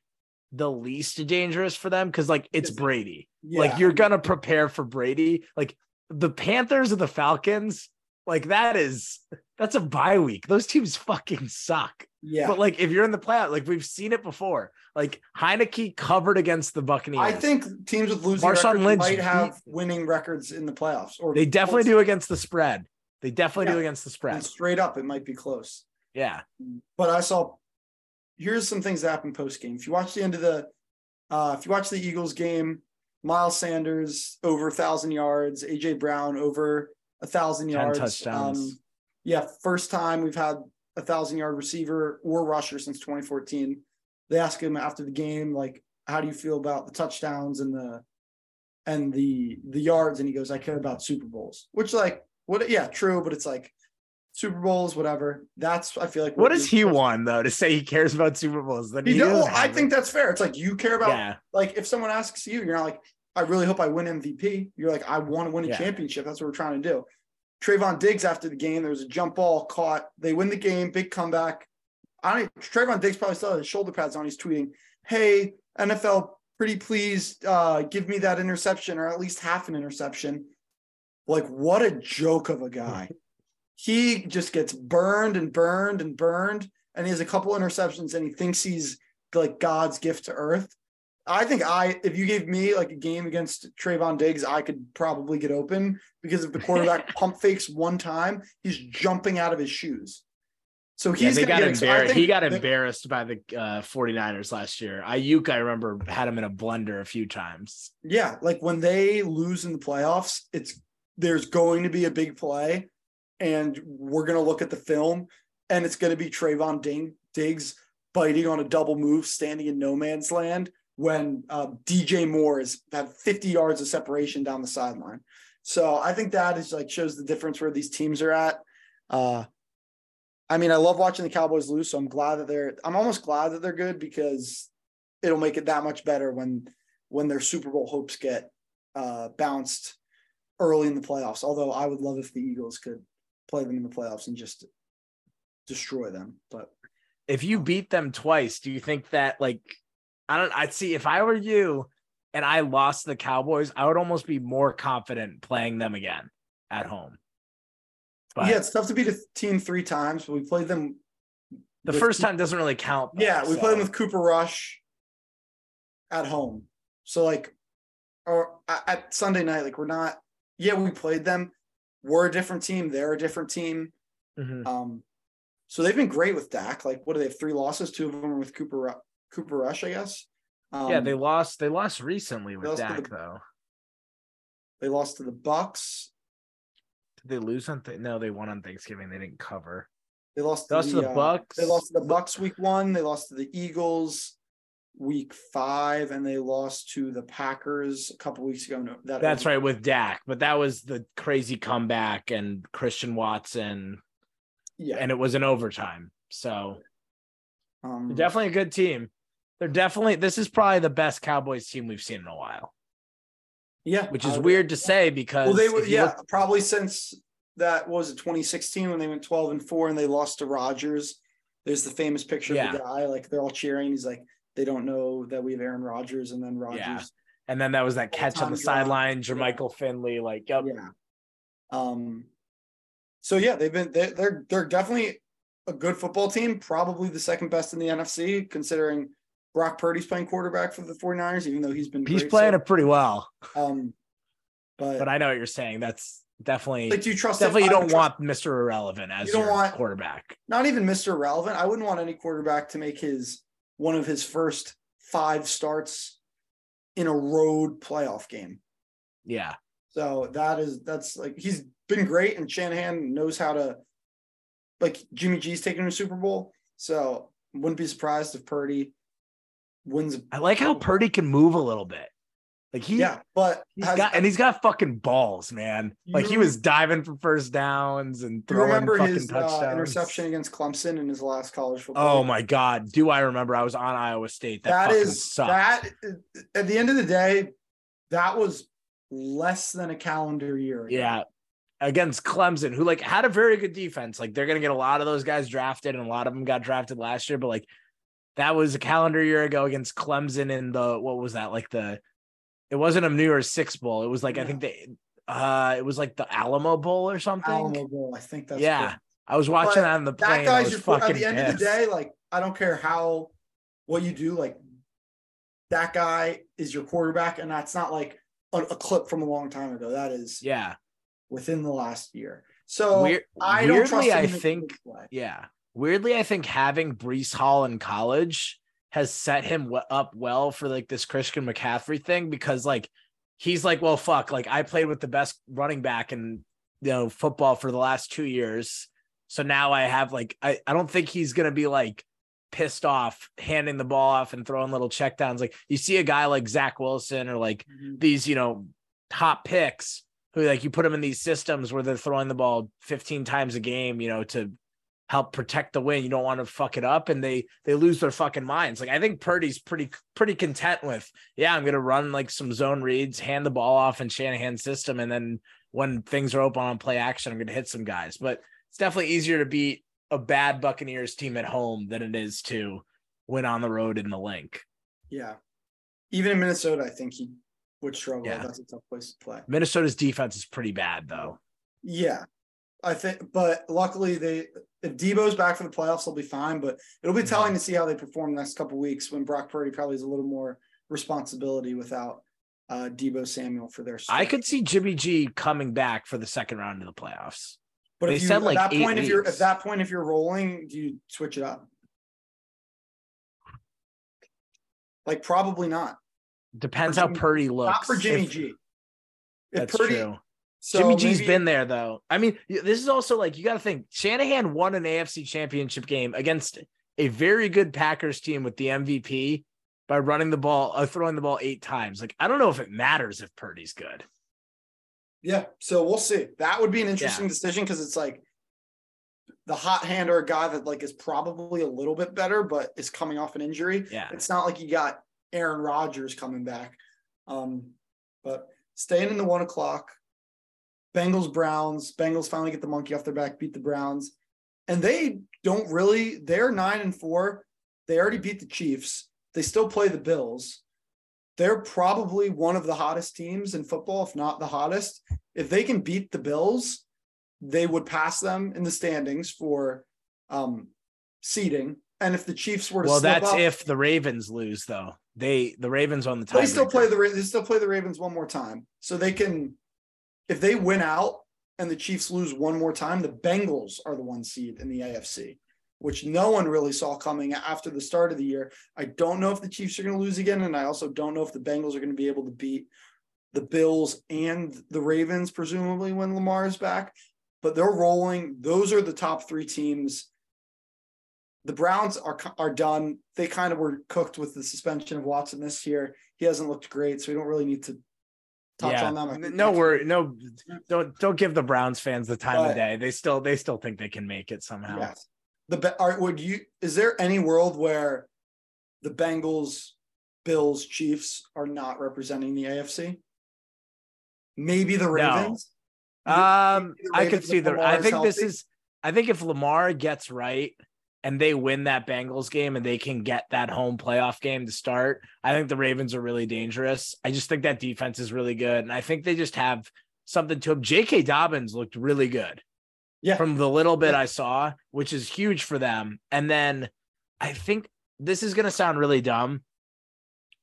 Speaker 2: the least dangerous for them because like it's Brady.
Speaker 1: yeah,
Speaker 2: Like you're gonna prepare for Brady. Like the Panthers and the Falcons, like that is that's a bye week. Those teams fucking suck.
Speaker 1: yeah.
Speaker 2: But like if you're in the playoff, like we've seen it before. Like Heineke covered against the Buccaneers.
Speaker 1: I think teams with losing
Speaker 2: Marshawn
Speaker 1: records
Speaker 2: Lynch
Speaker 1: might have winning records in the playoffs, or
Speaker 2: they definitely do against the spread. They definitely
Speaker 1: Yeah.
Speaker 2: do against the
Speaker 1: And
Speaker 2: spread.
Speaker 1: straight up, it might be close.
Speaker 2: Yeah.
Speaker 1: but I saw here's some things that happened post game. If you watch the end of the uh if you watch the Eagles game, Miles Sanders over a thousand yards, AJ Brown over a thousand yards.
Speaker 2: touchdowns.
Speaker 1: Um, yeah, first time we've had a thousand yard receiver or rusher since 2014. They asked him after the game, like, how do you feel about the touchdowns and the and the the yards? And he goes, I care about Super Bowls, which like what yeah, true, but it's like Super Bowls, whatever. That's I feel like
Speaker 2: What does he want though to say he cares about Super Bowls? Then
Speaker 1: He
Speaker 2: he
Speaker 1: well, I think that's fair. It's like you care about
Speaker 2: yeah.
Speaker 1: like if someone asks you, you're not like, I really hope I win MVP. You're like, I want to win a
Speaker 2: Yeah.
Speaker 1: championship. That's what we're trying to do. Trevon Diggs after the game, there was a jump ball caught. They win the game, big comeback. I don't Trevon Diggs probably still had his shoulder pads on. He's tweeting, Hey, NFL, pretty please uh, give me that interception or at least half an interception. Like, what a joke of a guy. He just gets burned and burned and burned. And he has a couple interceptions and he thinks he's like God's gift to earth. I think I, if you gave me like a game against Trevon Diggs, I could probably get open because if the quarterback pump fakes one time, he's jumping out of his shoes. So he's
Speaker 2: yeah,
Speaker 1: got
Speaker 2: embarrassed. he got embarrassed by the uh, 49ers last year. Aiyuk, I remember, had him in a blender a few times.
Speaker 1: Yeah, like when they lose in the playoffs, it's there's going to be a big play, and we're gonna look at the film, and it's gonna be Trevon Ding, Diggs biting on a double move, standing in no man's land when uh, DJ Moore is had 50 yards of separation down the sideline. So I think that is like shows the difference where these teams are at. Uh, I mean, I love watching the Cowboys lose, so I'm glad that they're. I'm almost glad that they're good because it'll make it that much better when when their Super Bowl hopes get uh, bounced early in the playoffs. Although I would love if the Eagles could play them in the playoffs and just destroy them. But
Speaker 2: if you um, beat them twice, do you think that like I don't I'd see if I were you and I lost the Cowboys, I would almost be more confident playing them again at home.
Speaker 1: But yeah, it's tough to beat a team three times, but we played them.
Speaker 2: The first time doesn't really count.
Speaker 1: Though, yeah, we so. played them with Cooper Rush at home. So like, or at Sunday night, like we're not. Yeah, we played them. We're a different team. They're a different team. Mm-hmm. Um, so they've been great with Dak. Like, what do they have? Three losses. Two of them are with Cooper Cooper Rush, I guess.
Speaker 2: Um, yeah, they lost. They lost recently with Dak, the, though.
Speaker 1: They lost to the Bucks.
Speaker 2: Did they lose on? Th- no, they won on Thanksgiving. They didn't cover.
Speaker 1: They lost. They lost to the, uh, Bucks. They lost to the Bucks week one. They lost to the Eagles week five, and they lost to the Packers a couple weeks ago. No,
Speaker 2: that that's right with Dak, but that was the crazy comeback and Christian Watson. Yeah, and it was an overtime. So um, definitely a good team. They're definitely this is probably the best Cowboys team we've seen in a while.
Speaker 1: Yeah,
Speaker 2: which is weird to say because
Speaker 1: well, they were yeah look, probably since that was it 2016 when they went 12 and four and they lost to Rodgers. There's the famous picture yeah. of the guy like they're all cheering. He's like they don't know that we have Aaron Rodgers and then Rodgers. Yeah.
Speaker 2: And then that was that catch on the sideline, Jermichael yeah. Finley. Like, yep.
Speaker 1: Yeah. Um. So yeah, they've been they, they're they're definitely a good football team, probably the second best in the NFC, considering Brock Purdy's playing quarterback for the 49ers, even though he's been
Speaker 2: he's playing so. it pretty well.
Speaker 1: Um, but
Speaker 2: but I know what you're saying. That's definitely
Speaker 1: like do you trust
Speaker 2: definitely you don't trust, want Mr. Irrelevant as you don't want quarterback.
Speaker 1: Not even Mr. Irrelevant. I wouldn't want any quarterback to make his one of his first five starts in a road playoff game.
Speaker 2: Yeah.
Speaker 1: So that is that's like he's been great and Shanahan knows how to like Jimmy G's taking a Super Bowl. So wouldn't be surprised if Purdy wins.
Speaker 2: I like how Purdy can move a little bit. Like he,
Speaker 1: yeah, but
Speaker 2: he's has, got and he's got fucking balls, man. Like he was diving for first downs and throwing remember fucking his, uh, touchdowns. Uh,
Speaker 1: interception against Clemson in his last college football.
Speaker 2: Oh my god, do I remember? I was on Iowa State. That, that is sucked.
Speaker 1: that. At the end of the day, that was less than a calendar year.
Speaker 2: Ago. Yeah, against Clemson, who like had a very good defense. Like they're gonna get a lot of those guys drafted, and a lot of them got drafted last year. But like that was a calendar year ago against Clemson in the what was that like the it wasn't a New Year's Six Bowl. It was like yeah. I think they uh it was like the Alamo Bowl or something.
Speaker 1: Alamo Bowl, I think that's
Speaker 2: yeah. Good. I was watching but that on the plane. That guy's your fucking at the end
Speaker 1: pissed. of the day, like I don't care how what you do, like that guy is your quarterback, and that's not like a, a clip from a long time ago. That is
Speaker 2: yeah
Speaker 1: within the last year. So I
Speaker 2: weirdly, I think yeah. Weirdly, I think having Brees Hall in college has set him up well for like this Christian McCaffrey thing because like he's like, well, fuck, like I played with the best running back in you know football for the last two years. So now I have like I, I don't think he's gonna be like pissed off handing the ball off and throwing little checkdowns. Like you see a guy like Zach Wilson or like mm-hmm. these, you know, top picks who like you put them in these systems where they're throwing the ball 15 times a game, you know, to help protect the win. You don't want to fuck it up, and they they lose their fucking minds. Like I think Purdy's pretty pretty content with, yeah, I'm gonna run like some zone reads, hand the ball off in Shanahan's system, and then when things are open on play action, I'm gonna hit some guys. But it's definitely easier to beat a bad Buccaneers team at home than it is to win on the road in the link.
Speaker 1: Yeah. Even in Minnesota, I think he would struggle. Yeah. That's a tough place to play.
Speaker 2: Minnesota's defense is pretty bad though.
Speaker 1: Yeah. I think, but luckily they if Debo's back for the playoffs, they'll be fine. But it'll be
Speaker 2: Mhm.
Speaker 1: telling to see how they perform the next couple weeks when Brock Purdy probably has a little more responsibility without uh Debo Samuel for their.
Speaker 2: I could see Jimmy G coming back for the second round of the playoffs.
Speaker 1: But
Speaker 2: they
Speaker 1: if you
Speaker 2: said,
Speaker 1: at
Speaker 2: like,
Speaker 1: that point, if you're
Speaker 2: weeks.
Speaker 1: at that point, if you're rolling, do you switch it up? Like probably not.
Speaker 2: Depends how Purdy looks.
Speaker 1: Not for Jimmy
Speaker 2: If-
Speaker 1: G. If
Speaker 2: That's
Speaker 1: Purdy,
Speaker 2: true.
Speaker 1: So
Speaker 2: Jimmy G's
Speaker 1: maybe-
Speaker 2: been there though. I mean, this is also like you got to think Shanahan won an AFC championship game against a very good Packers team with the MVP by running the ball, uh, throwing the ball eight times. Like, I don't know if it matters if Purdy's good.
Speaker 1: Yeah, so we'll see. That would be an interesting decision because it's like the hot hand or a guy that like is probably a little bit better, but is coming off an injury.
Speaker 2: Yeah.
Speaker 1: It's not like you got Aaron Rodgers coming back. Um, but staying in the one o'clock, Bengals Browns. Bengals finally get the monkey off their back, beat the Browns, and they don't really. They're nine and four. They already beat the Chiefs. They still play the Bills. They're probably one of the hottest teams in football, if not the hottest. If they can beat the Bills, they would pass them in the standings for um, seeding. And if the Chiefs were to
Speaker 2: Well, that's
Speaker 1: up,
Speaker 2: if the Ravens lose though. They the Ravens on the time.
Speaker 1: they still play the they still play the Ravens one more time, so they can. If they win out and the Chiefs lose one more time, the Bengals are the one seed in the AFC, which no one really saw coming after the start of the year. I don't know if the Chiefs are going to lose again, and I also don't know if the Bengals are going to be able to beat the Bills and the Ravens, presumably when Lamar is back. But they're rolling. Those are the top three teams. The Browns are are done. They kind of were cooked with the suspension of Watson this year. He hasn't looked great, so we don't really need to touch
Speaker 2: yeah.
Speaker 1: on them.
Speaker 2: No
Speaker 1: next
Speaker 2: worry, no, don't don't give the Browns fans the time
Speaker 1: But-
Speaker 2: of day. They still they still think they can make it somehow.
Speaker 1: Yes. The be- are, would you? Is there any world where the Bengals, Bills, Chiefs are not representing the AFC? Maybe the Ravens.
Speaker 2: Um,
Speaker 1: the
Speaker 2: I could see
Speaker 1: if
Speaker 2: the.
Speaker 1: Lamar
Speaker 2: I
Speaker 1: is
Speaker 2: think this is. I think if Lamar gets right and they win that Bengals game and they can get that home playoff game to start, I think the Ravens are really dangerous. I just think that defense is really good, and I think they just have something to them. J.K. Dobbins looked really good.
Speaker 1: Yeah.
Speaker 2: From the little bit I saw, which is huge for them. And then I think this is going to sound really dumb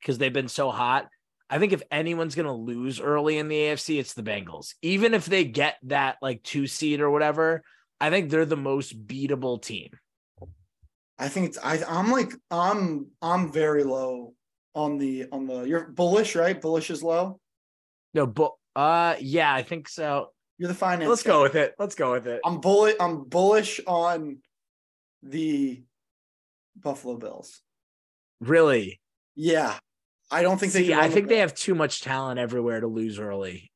Speaker 2: because they've been so hot. I think if anyone's going to lose early in the AFC, it's the Bengals. Even if they get that like two seed or whatever, I think they're the most beatable team.
Speaker 1: I think it's. I, I'm like. I'm. I'm very low on the on the. You're bullish, right? Bullish is low.
Speaker 2: No, but uh, yeah, I think so.
Speaker 1: You're the finance.
Speaker 2: Let's
Speaker 1: guy.
Speaker 2: go with it. Let's go with it.
Speaker 1: I'm bullish. I'm bullish on the Buffalo Bills.
Speaker 2: Really?
Speaker 1: Yeah, I don't think they.
Speaker 2: See,
Speaker 1: run
Speaker 2: I
Speaker 1: the
Speaker 2: think they have too much talent everywhere to lose early.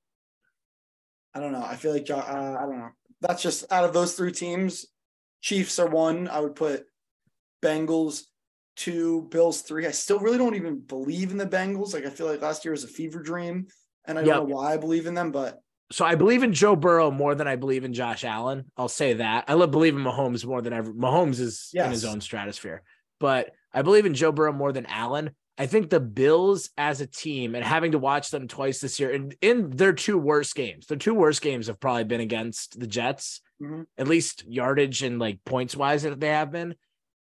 Speaker 1: I don't know. I feel like uh, I don't know. That's just out of those three teams. Chiefs are one. I would put Bengals two, Bills three. I still really don't even believe in the Bengals. Like I feel like last year was a fever dream, and I don't
Speaker 2: Yep.
Speaker 1: know why I believe in them. But
Speaker 2: So I believe in Joe Burrow more than I believe in Josh Allen. I'll say that. I love believe in Mahomes more than ever. Mahomes is in his own stratosphere, but I believe in Joe Burrow more than Allen. I think the Bills as a team and having to watch them twice this year in, in their two worst games, their two worst games have probably been against the Jets,
Speaker 1: Mhm.
Speaker 2: at least yardage and like points wise that they have been.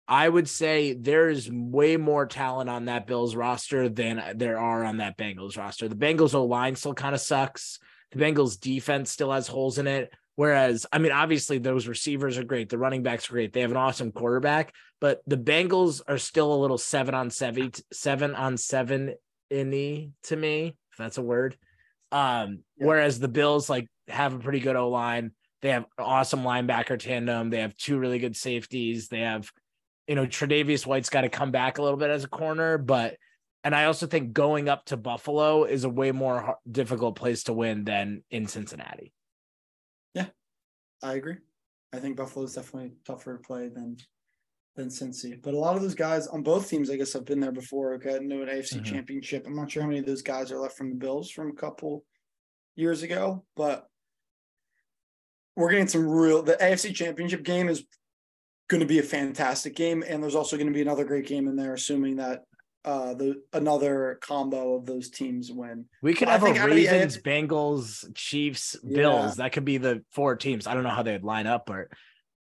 Speaker 2: I would say there's way more talent on that Bills roster than there are on that Bengals roster. The Bengals O line still kind of sucks. The Bengals defense still has holes in it. Whereas, I mean, obviously those receivers are great. The running backs are great. They have an awesome quarterback, but the Bengals are still a little seven on seven, seven on seven inny to me, if that's a word. Um,
Speaker 1: Yeah.
Speaker 2: whereas the Bills like have a pretty good O line. They have awesome linebacker tandem. They have two really good safeties. They have, you know, Tre'Davious White's got to come back a little bit as a corner, but and I also think going up to Buffalo is a way more har- difficult place to win than in Cincinnati.
Speaker 1: Yeah, I agree. I think Buffalo is definitely tougher to play than than Cincy. But a lot of those guys on both teams, I guess, have been there before. Got into an AFC
Speaker 2: Mhm.
Speaker 1: championship. I'm not sure how many of those guys are left from the Bills from a couple years ago, but we're getting some real the AFC championship game is going to be a fantastic game. And there's also going to be another great game in there, assuming that uh the another combo of those teams win.
Speaker 2: We could have a
Speaker 1: the
Speaker 2: Ravens, Bengals, Chiefs,
Speaker 1: Yeah.
Speaker 2: Bills. That could be the four teams. I don't know how they'd line up, but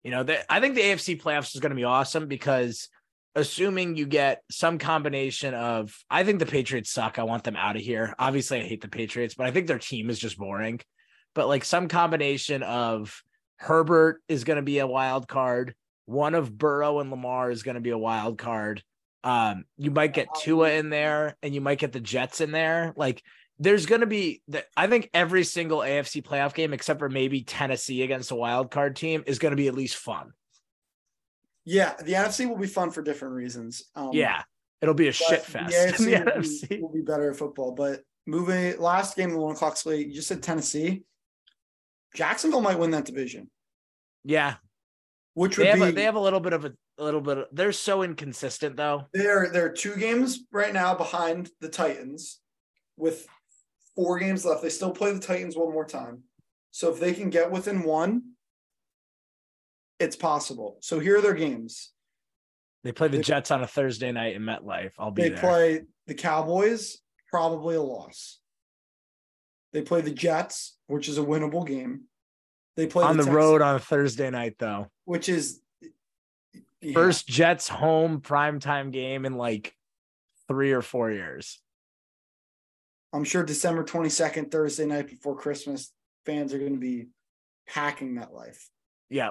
Speaker 2: You know, the, I think the AFC playoffs is going to be awesome because assuming you get some combination of, I think the Patriots suck. I want them out of here. Obviously, I hate the Patriots, but I think their team is just boring. But like some combination of Herbert is going to be a wild card. One of Burrow and Lamar is going to be a wild card. Um, you might get Tua in there, and you might get the Jets in there. Like there's going to be the, I think every single AFC playoff game except for maybe Tennessee against a wild card team is going to be at least fun.
Speaker 1: Yeah, the NFC will be fun for different reasons.
Speaker 2: Um, yeah, it'll be a shit fest. The AFC,
Speaker 1: the will, NFC. Be, will, be, better at football. But moving last game, of the one o'clock slate, you just said Tennessee. Jacksonville might win that division.
Speaker 2: Yeah,
Speaker 1: which would
Speaker 2: they have
Speaker 1: be
Speaker 2: a, they have a little bit of a, a little bit. Of, they're so inconsistent though.
Speaker 1: They're they're two games right now behind the Titans, with four games left. They still play the Titans one more time. So if they can get within one, it's possible. So here are their games.
Speaker 2: They play the they, Jets on a Thursday night in MetLife. I'll be
Speaker 1: they
Speaker 2: there.
Speaker 1: play the Cowboys, probably a loss. They play the Jets, which is a winnable game. They play
Speaker 2: on the, the road on a Thursday night, though,
Speaker 1: which is
Speaker 2: yeah. first Jets home primetime game in like three or four years.
Speaker 1: I'm sure December 22nd, Thursday night before Christmas, fans are going to be packing that life.
Speaker 2: Yeah.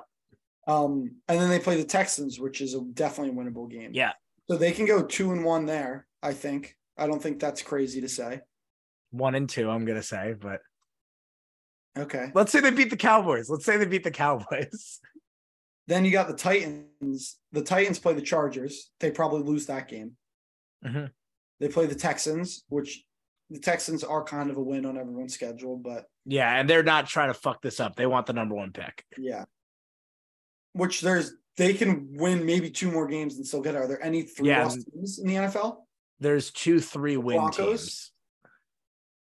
Speaker 1: Um, and then they play the Texans, which is a definitely a winnable game.
Speaker 2: Yeah.
Speaker 1: So they can go two and one there, I think. I don't think that's crazy to say.
Speaker 2: One and two, I'm gonna say, but
Speaker 1: okay.
Speaker 2: Let's say they beat the Cowboys. Let's say they beat the Cowboys.
Speaker 1: Then you got the Titans. The Titans play the Chargers. They probably lose that game.
Speaker 2: Mm-hmm.
Speaker 1: They play the Texans, which the Texans are kind of a win on everyone's schedule, but
Speaker 2: yeah, and they're not trying to fuck this up. They want the number one pick.
Speaker 1: Yeah. Which there's they can win maybe two more games and still get. Are there any three yeah, teams in the NFL?
Speaker 2: There's two three win Broncos, teams.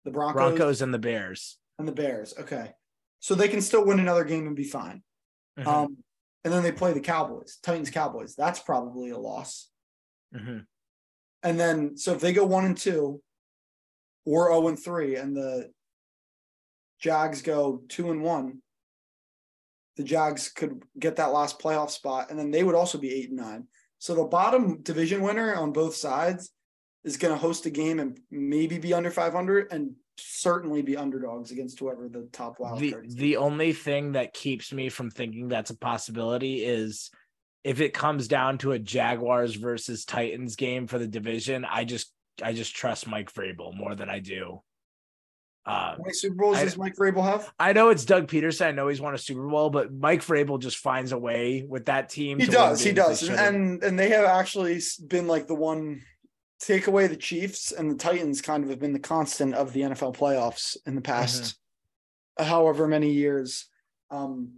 Speaker 1: The Broncos,
Speaker 2: Broncos and the Bears.
Speaker 1: And the Bears. Okay. So they can still win another game and be fine. Mm-hmm. Um, and then they play the Cowboys, Titans Cowboys. That's probably a loss.
Speaker 2: Mm-hmm.
Speaker 1: And then so if they go one and two, or 0 and 3 and the Jags go 2 and 1, the Jags could get that last playoff spot and then they would also be 8 and 9. So the bottom division winner on both sides is going to host a game and maybe be under 500 and certainly be underdogs against whoever the top wild
Speaker 2: the, the only thing that keeps me from thinking that's a possibility is if it comes down to a Jaguars versus Titans game for the division, I just I just trust Mike Vrabel more than I do.
Speaker 1: Um, How many Super Bowls I, does Mike Vrabel have?
Speaker 2: I know it's Doug Pederson. I know he's won a Super Bowl, but Mike Vrabel just finds a way with that team.
Speaker 1: He does. He does. And and they have actually been like the one take away the Chiefs and the Titans kind of have been the constant of the NFL playoffs in the past mm-hmm. however many years. Um,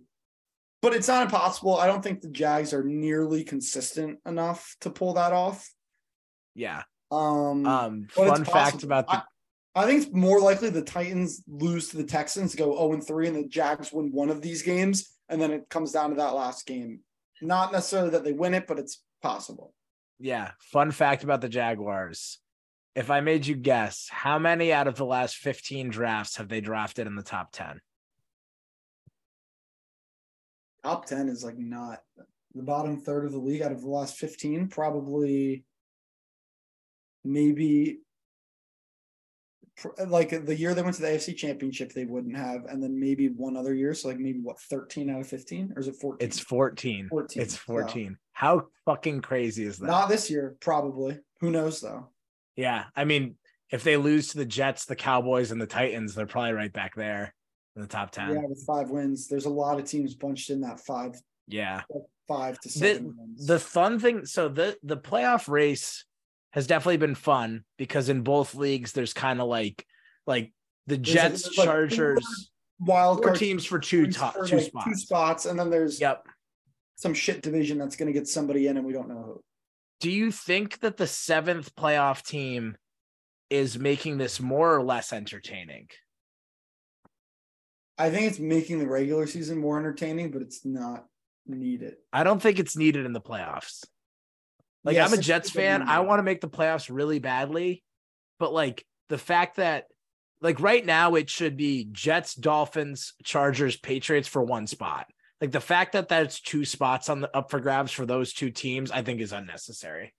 Speaker 1: but it's not impossible. I don't think the Jags are nearly consistent enough to pull that off.
Speaker 2: Yeah.
Speaker 1: Um,
Speaker 2: um fun fact about the.
Speaker 1: I, I, think it's more likely the Titans lose to the Texans, go 0 and 3, and the Jags win one of these games. And then it comes down to that last game. Not necessarily that they win it, but it's possible.
Speaker 2: Yeah. Fun fact about the Jaguars. If I made you guess, how many out of the last 15 drafts have they drafted in the top 10?
Speaker 1: Top 10 is like not the bottom third of the league out of the last 15, probably maybe like the year they went to the AFC championship, they wouldn't have, and then maybe one other year. So like maybe what 13 out of 15 or is it 14?
Speaker 2: It's 14.
Speaker 1: 14.
Speaker 2: It's 14. So. How fucking crazy is that?
Speaker 1: Not this year, probably. Who knows though?
Speaker 2: Yeah. I mean, if they lose to the Jets, the Cowboys, and the Titans, they're probably right back there in the top 10.
Speaker 1: Yeah, with five wins. There's a lot of teams bunched in that five.
Speaker 2: Yeah.
Speaker 1: Five to seven
Speaker 2: the, wins. The fun thing, so the the playoff race has definitely been fun because in both leagues there's kind of like like the Jets, like, Chargers,
Speaker 1: wild
Speaker 2: card teams for two top two like spots.
Speaker 1: Two spots, and then there's
Speaker 2: yep
Speaker 1: some shit division that's going to get somebody in, and we don't know who.
Speaker 2: Do you think that the seventh playoff team is making this more or less entertaining?
Speaker 1: I think it's making the regular season more entertaining, but it's not needed.
Speaker 2: I don't think it's needed in the playoffs. Like yes, I'm a Jets fan. I want to make the playoffs really badly, but like the fact that like right now it should be Jets, Dolphins, Chargers, Patriots for one spot. Like the fact that that's two spots on the up for grabs for those two teams, I think is unnecessary.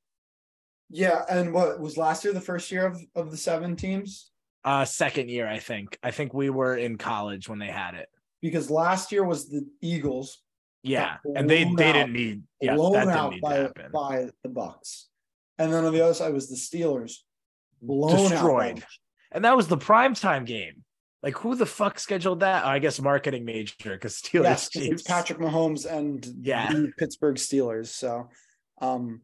Speaker 1: Yeah, and what was last year the first year of of the seven teams?
Speaker 2: Uh second year, I think. I think we were in college when they had it.
Speaker 1: Because last year was the Eagles
Speaker 2: Yeah. And they
Speaker 1: blown
Speaker 2: they
Speaker 1: out-
Speaker 2: didn't need yeah,
Speaker 1: blown
Speaker 2: that didn't
Speaker 1: out
Speaker 2: need to
Speaker 1: by
Speaker 2: happen.
Speaker 1: by the Bucks, and then on the other side was the Steelers blown
Speaker 2: Destroyed.
Speaker 1: out.
Speaker 2: And that was the primetime game. Like who the fuck scheduled that? Oh, I guess marketing major because Steelers
Speaker 1: Yes, it's Patrick Mahomes and
Speaker 2: Yeah.
Speaker 1: the Pittsburgh Steelers. So, um,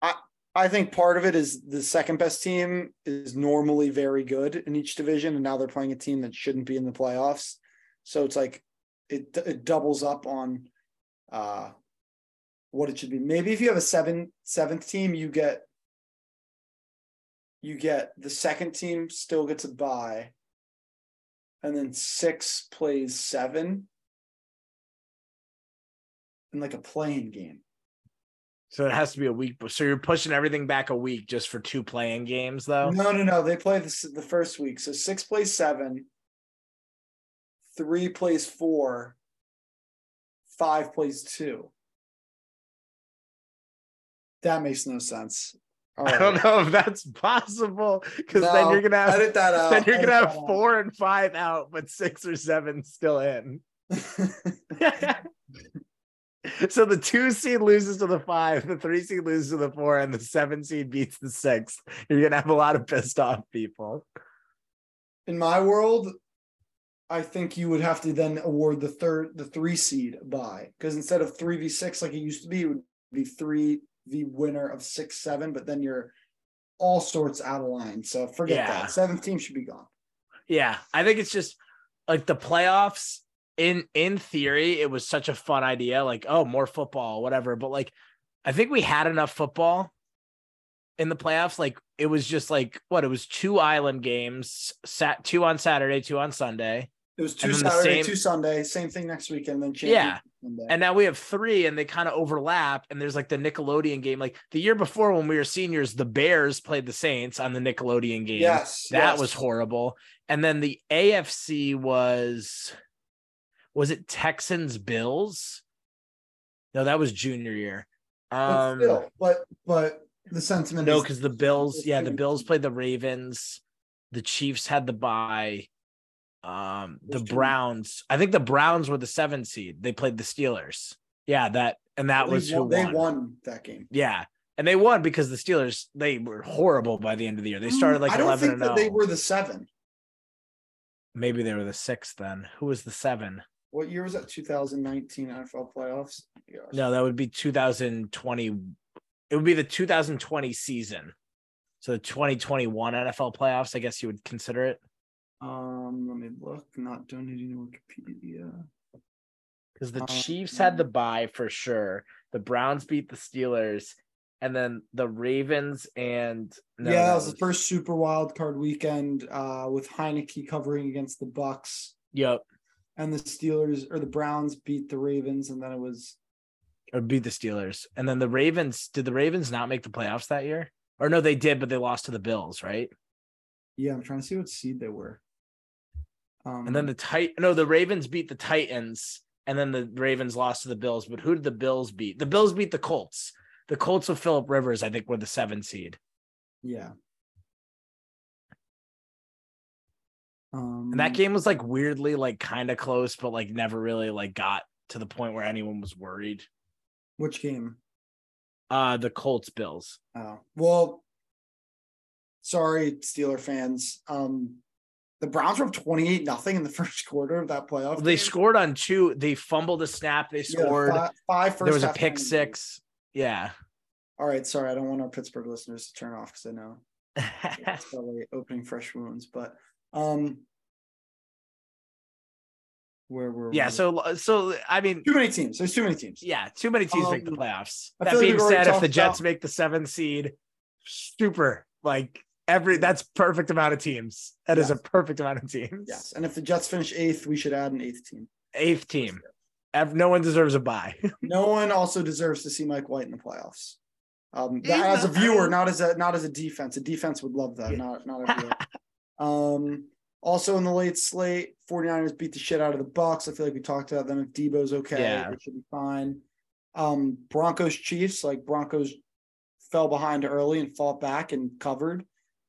Speaker 1: I I think part of it is the second best team is normally very good in each division, and now they're playing a team that shouldn't be in the playoffs. So it's like it it doubles up on uh what it should be. Maybe if you have a seven seventh team, you get you get the second team still gets a bye, and then six plays seven in like a playing game.
Speaker 2: So it has to be a week. So you're pushing everything back a week just for two playing games, though.
Speaker 1: No, no, no. They play this the first week. So six plays seven, three plays four, five plays two. That makes no sense. All
Speaker 2: I don't know if that's possible because then you're gonna have
Speaker 1: edit that out.
Speaker 2: then you're
Speaker 1: edit
Speaker 2: gonna have
Speaker 1: that out.
Speaker 2: four and five out, but six or seven still in. so the two seed loses to the five, the three seed loses to the four, and the seven seed beats the six. You're gonna have a lot of pissed off people.
Speaker 1: In my world, I think you would have to then award the third, the three seed by because instead of three v six like it used to be, it would be three v winner of six seven. But then you're all sorts out of line. So forget
Speaker 2: Yeah.
Speaker 1: that. Seventh team should be gone.
Speaker 2: Yeah, I think it's just like the playoffs. In in theory, it was such a fun idea. Like, oh, more football, whatever. But like, I think we had enough football in the playoffs. Like, it was just like what it was two island games, sat two on Saturday, two on Sunday,
Speaker 1: It was two
Speaker 2: And then the
Speaker 1: Saturday,
Speaker 2: same-
Speaker 1: two Sunday, same thing next weekend. Then
Speaker 2: Yeah.
Speaker 1: Sunday.
Speaker 2: and now we have three, and they kind of overlap. And there's like the Nickelodeon game. Like the year before when we were seniors, the Bears played the Saints on the Nickelodeon game.
Speaker 1: yes,
Speaker 2: That
Speaker 1: yes.
Speaker 2: was horrible. And then the AFC was was it Texans Bills? No, that was junior year.
Speaker 1: But
Speaker 2: Um
Speaker 1: still, but but the sentiment.
Speaker 2: no, because the Bills, yeah, the Bills played the Ravens. The Chiefs had the bye. Um, the Browns. I think the Browns were the seven seed. They played the Steelers. Yeah, that and that
Speaker 1: they
Speaker 2: was who
Speaker 1: they
Speaker 2: won.
Speaker 1: won that game.
Speaker 2: Yeah, and they won because the Steelers they were horrible by the end of the year. They started like
Speaker 1: I don't
Speaker 2: eleven
Speaker 1: think
Speaker 2: and
Speaker 1: that they were the seven.
Speaker 2: Maybe they were the six then. Who was the seven?
Speaker 1: What year was that? 2019 NFL playoffs. Gosh.
Speaker 2: No, that would be 2020. It would be the 2020 season. So the 2021 NFL playoffs, I guess you would consider it.
Speaker 1: Um, let me look. Not donating to Wikipedia.
Speaker 2: Because the
Speaker 1: Um,
Speaker 2: Chiefs had the bye for sure. The Browns beat the Steelers, and then the Ravens and no,
Speaker 1: yeah, that was the first Super Wild Card weekend uh, with Heineke covering against the Bucks,
Speaker 2: Yep,
Speaker 1: and the Steelers or the Browns beat the Ravens, and then it was
Speaker 2: or beat the Steelers, and then the Ravens. Did the Ravens not make the playoffs that year? Or no, they did, but they lost to the Bills, right?
Speaker 1: yeah. I'm trying to see what seed they were. Um,
Speaker 2: And then the tit no, the Ravens beat the Titans, and then the Ravens lost to the Bills. But who did the Bills beat? The Bills beat the Colts. The Colts of Philip Rivers, I think, were the seven seed.
Speaker 1: yeah. Um,
Speaker 2: And that game was like weirdly like kind of close, but like never really like got to the point where anyone was worried.
Speaker 1: which game?
Speaker 2: Uh the Colts Bills.
Speaker 1: Oh well, sorry, Steeler fans. Um, the Browns were up 28 nothing in the first quarter of that playoff.
Speaker 2: They
Speaker 1: game.
Speaker 2: scored on two. They fumbled a snap. They
Speaker 1: Yeah,
Speaker 2: scored.
Speaker 1: five, five first
Speaker 2: there was a pick six. Yeah.
Speaker 1: All right, sorry, I don't want our Pittsburgh listeners to turn off because I know it's probably opening fresh wounds, but um, where were
Speaker 2: yeah.
Speaker 1: we?
Speaker 2: So so I mean,
Speaker 1: too many teams. There's too many teams.
Speaker 2: yeah, too many teams make the
Speaker 1: Um,
Speaker 2: playoffs.
Speaker 1: I
Speaker 2: That
Speaker 1: feel like
Speaker 2: being said, if the Jets
Speaker 1: about-
Speaker 2: make the seventh seed, super. Like every that's perfect amount of teams. That is a perfect amount of teams.
Speaker 1: Yes, and if the Jets finish eighth, we should add an eighth team.
Speaker 2: Eighth team. Ev- No one deserves a bye.
Speaker 1: No one also deserves to see Mike White in the playoffs. Um,
Speaker 2: He's
Speaker 1: as a viewer, not as a not as a defense. A defense would love that. Not not a viewer. um, Also in the late slate, 49ers beat the shit out of the Bucks. I feel like we talked about them. If Debo's okay,
Speaker 2: Yeah.
Speaker 1: it should be fine. Um, Broncos Chiefs, like Broncos fell behind early and fought back and covered.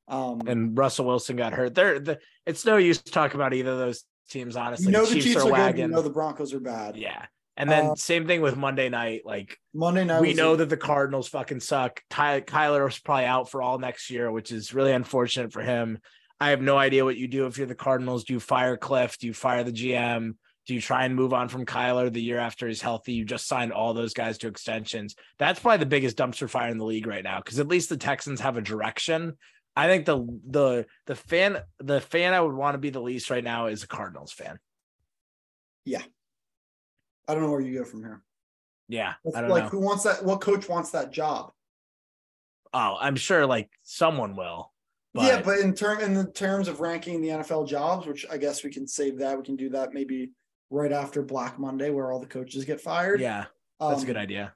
Speaker 1: Um,
Speaker 2: And Russell Wilson got hurt. They're the it's no use to talk about either of those teams, honestly.
Speaker 1: you know
Speaker 2: the
Speaker 1: the Chiefs, are, good. You know the Broncos are bad.
Speaker 2: yeah. And then
Speaker 1: Uh,
Speaker 2: same thing with Monday night. Like
Speaker 1: Monday night.
Speaker 2: we know
Speaker 1: a-
Speaker 2: that the Cardinals fucking suck. Ty, Kyler was probably out for all next year, which is really unfortunate for him. I have no idea what you do if you're the Cardinals. Do you fire Cliff? Do you fire the GM? Do you try and move on from Kyler the year after he's healthy? You just signed all those guys to extensions. That's probably the biggest dumpster fire in the league right now because at least the Texans have a direction. I think the the the fan the fan I would want to be the least right now is a Cardinals fan. Yeah.
Speaker 1: I don't know where you go from here.
Speaker 2: Yeah, I don't
Speaker 1: like
Speaker 2: know.
Speaker 1: who wants that? What coach wants that job?
Speaker 2: Oh, I'm sure like someone will.
Speaker 1: yeah, but in term in the terms of ranking the NFL jobs, which I guess we can save that. We can do that maybe right after Black Monday, where all the coaches get fired.
Speaker 2: yeah, that's a good
Speaker 1: Um,
Speaker 2: idea.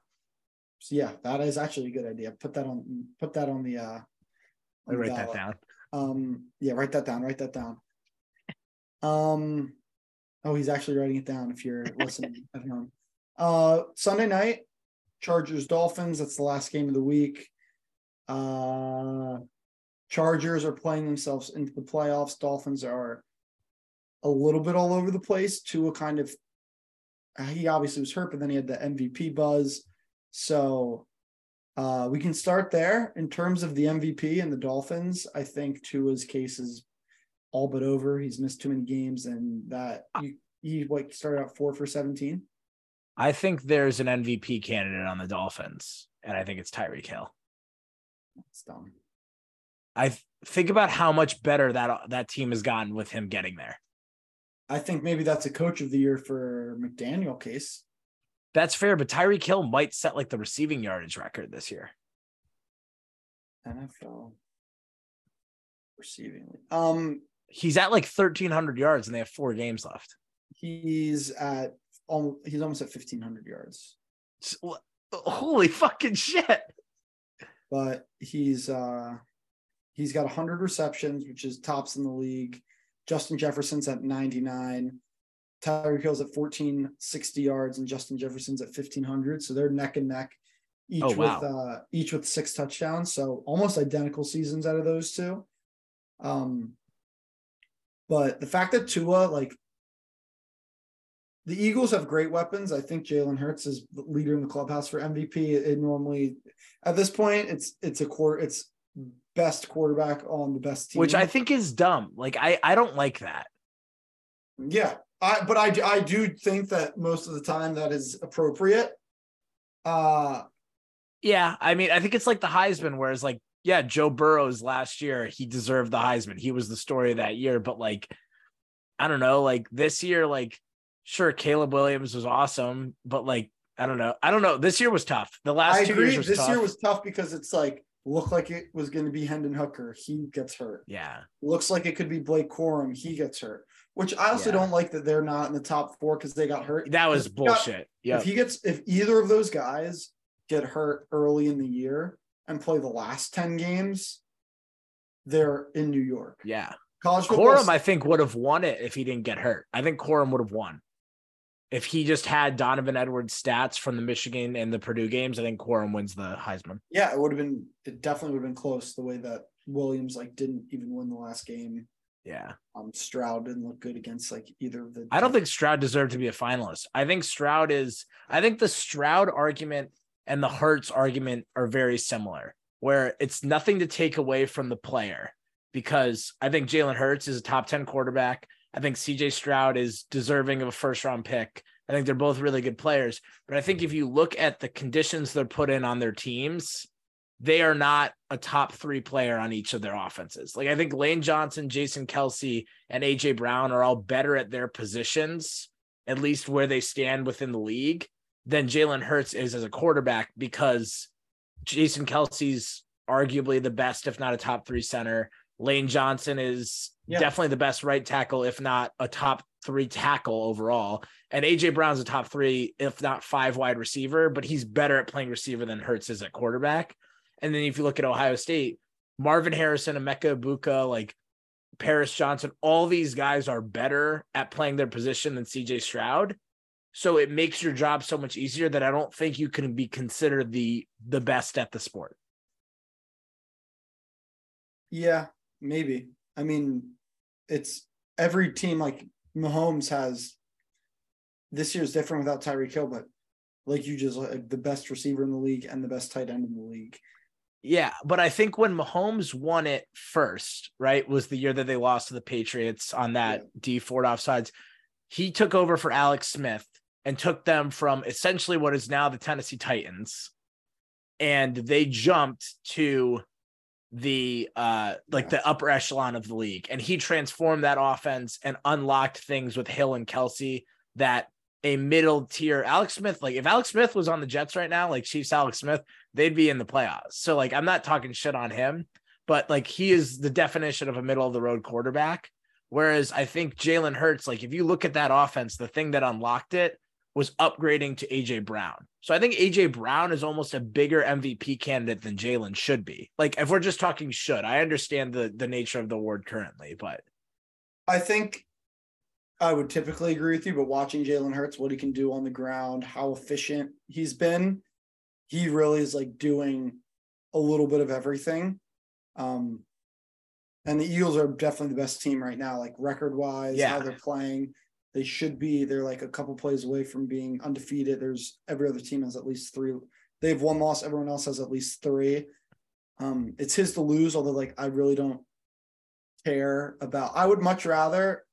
Speaker 1: So yeah, that is actually a good idea. Put that on. Put that on the. uh
Speaker 2: I write that down.
Speaker 1: Um. Yeah, write that down. Write that down. Um. Oh, he's actually writing it down. If you're listening at home. Uh, Sunday night, Chargers Dolphins. That's the last game of the week. Uh, Chargers are playing themselves into the playoffs. Dolphins are a little bit all over the place. Tua kind of, he obviously was hurt, but then he had the MVP buzz. So uh, we can start there in terms of the MVP and the Dolphins. I think Tua's case is all but over. He's missed too many games, and that he, he like started out four for seventeen.
Speaker 2: I think there's an MVP candidate on the Dolphins, and I think it's Tyreek Hill.
Speaker 1: It's dumb.
Speaker 2: I th- think about how much better that that team has gotten with him getting there.
Speaker 1: I think maybe that's a coach of the year for McDaniel case.
Speaker 2: That's fair, but Tyreek Hill might set like the receiving yardage record this year.
Speaker 1: NFL receiving. Um,
Speaker 2: He's at like 1,300 yards, and they have four games left.
Speaker 1: he's at almost he's almost at fifteen hundred yards,
Speaker 2: S- wh- Holy fucking shit!
Speaker 1: but he's uh he's got hundred receptions, which is tops in the league. Justin Jefferson's at ninety nine. Tyreek Hill's at fourteen sixty yards, and Justin Jefferson's at fifteen hundred. So they're neck and neck, each
Speaker 2: Oh, wow.
Speaker 1: with uh each with six touchdowns. So almost identical seasons out of those two. Um, but the fact that Tua like the Eagles have great weapons. I think Jalen Hurts is the leader in the clubhouse for MVP. It, it normally at this point it's it's a core it's best quarterback on the best team.
Speaker 2: Which I think is dumb. Like I, I don't like that.
Speaker 1: yeah. I but I I do think that most of the time that is appropriate. Uh
Speaker 2: Yeah, I mean, I think it's like the Heisman, whereas like, yeah, Joe Burrows last year, he deserved the Heisman. He was the story of that year, but like, I don't know, like this year, like, sure, Caleb Williams was awesome, but like, I don't know, I don't know. This year was tough. The last
Speaker 1: I
Speaker 2: two
Speaker 1: agree.
Speaker 2: years
Speaker 1: This
Speaker 2: tough.
Speaker 1: year was tough because it's like looked like it was going to be Hendon Hooker. He gets hurt.
Speaker 2: yeah,
Speaker 1: Looks like it could be Blake Corum. He gets hurt. Which I also
Speaker 2: Yeah.
Speaker 1: don't like that they're not in the top four because they got hurt.
Speaker 2: that was
Speaker 1: If he got-
Speaker 2: bullshit. Yeah,
Speaker 1: If he gets if either of those guys get hurt early in the year and play the last 10 games, they're in New York.
Speaker 2: yeah.
Speaker 1: College.
Speaker 2: Corum, I think, would have won it if he didn't get hurt. I think Corum would have won. If he just had Donovan Edwards stats from the Michigan and the Purdue games, I think Corum wins the Heisman.
Speaker 1: yeah, it would have been it definitely would have been close the way that Williams like didn't even win the last game.
Speaker 2: Yeah.
Speaker 1: Um Stroud didn't look good against like either of the
Speaker 2: I don't think Stroud deserved to be a finalist. I think Stroud is, I think the Stroud argument and the Hurts argument are very similar, where it's nothing to take away from the player because I think Jalen Hurts is a top 10 quarterback. I think CJ Stroud is deserving of a first round pick. I think they're both really good players. But I think if you look at the conditions they're put in on their teams, they are not a top three player on each of their offenses. Like I think Lane Johnson, Jason Kelce, and AJ Brown are all better at their positions, at least where they stand within the league, than Jalen Hurts is as a quarterback because Jason Kelce's arguably the best, if not a top three center. Lane Johnson is
Speaker 1: Yeah.
Speaker 2: definitely the best right tackle, if not a top three tackle overall. And AJ Brown's a top three, if not five wide receiver, but he's better at playing receiver than Hurts is at quarterback. And then if you look at Ohio State, Marvin Harrison and Emeka Egbuka, like Paris Johnson, all these guys are better at playing their position than CJ Stroud. So it makes your job so much easier that I don't think you can be considered the the best at the sport.
Speaker 1: Yeah, maybe. I mean, it's every team like Mahomes has this year's different without Tyreek Hill, but like you just like the best receiver in the league and the best tight end in the league.
Speaker 2: Yeah, but I think when Mahomes won it first, right, was the year that they lost to the Patriots on that yeah. Dee Ford offsides. He took over for Alex Smith and took them from essentially what is now the Tennessee Titans, and they jumped to the uh like the upper echelon of the league and he transformed that offense and unlocked things with Hill and Kelce that a middle tier Alex Smith like if Alex Smith was on the Jets right now like Chiefs Alex Smith they'd be in the playoffs so like I'm not talking shit on him but like he is the definition of a middle of the road quarterback whereas I think Jalen Hurts like if you look at that offense the thing that unlocked it was upgrading to AJ Brown. So I think AJ Brown is almost a bigger MVP candidate than Jalen should be. Like if we're just talking should, I understand the the nature of the award currently, but
Speaker 1: I think I would typically agree with you, but watching Jalen Hurts, what he can do on the ground, how efficient he's been, he really is like doing a little bit of everything. Um, and the Eagles are definitely the best team right now, like record wise, yeah. how they're playing. They should be. They're like a couple plays away from being undefeated. There's every other team has at least three. They have one loss. Everyone else has at least three. Um, it's his to lose. Although, like, I really don't care about. I would much rather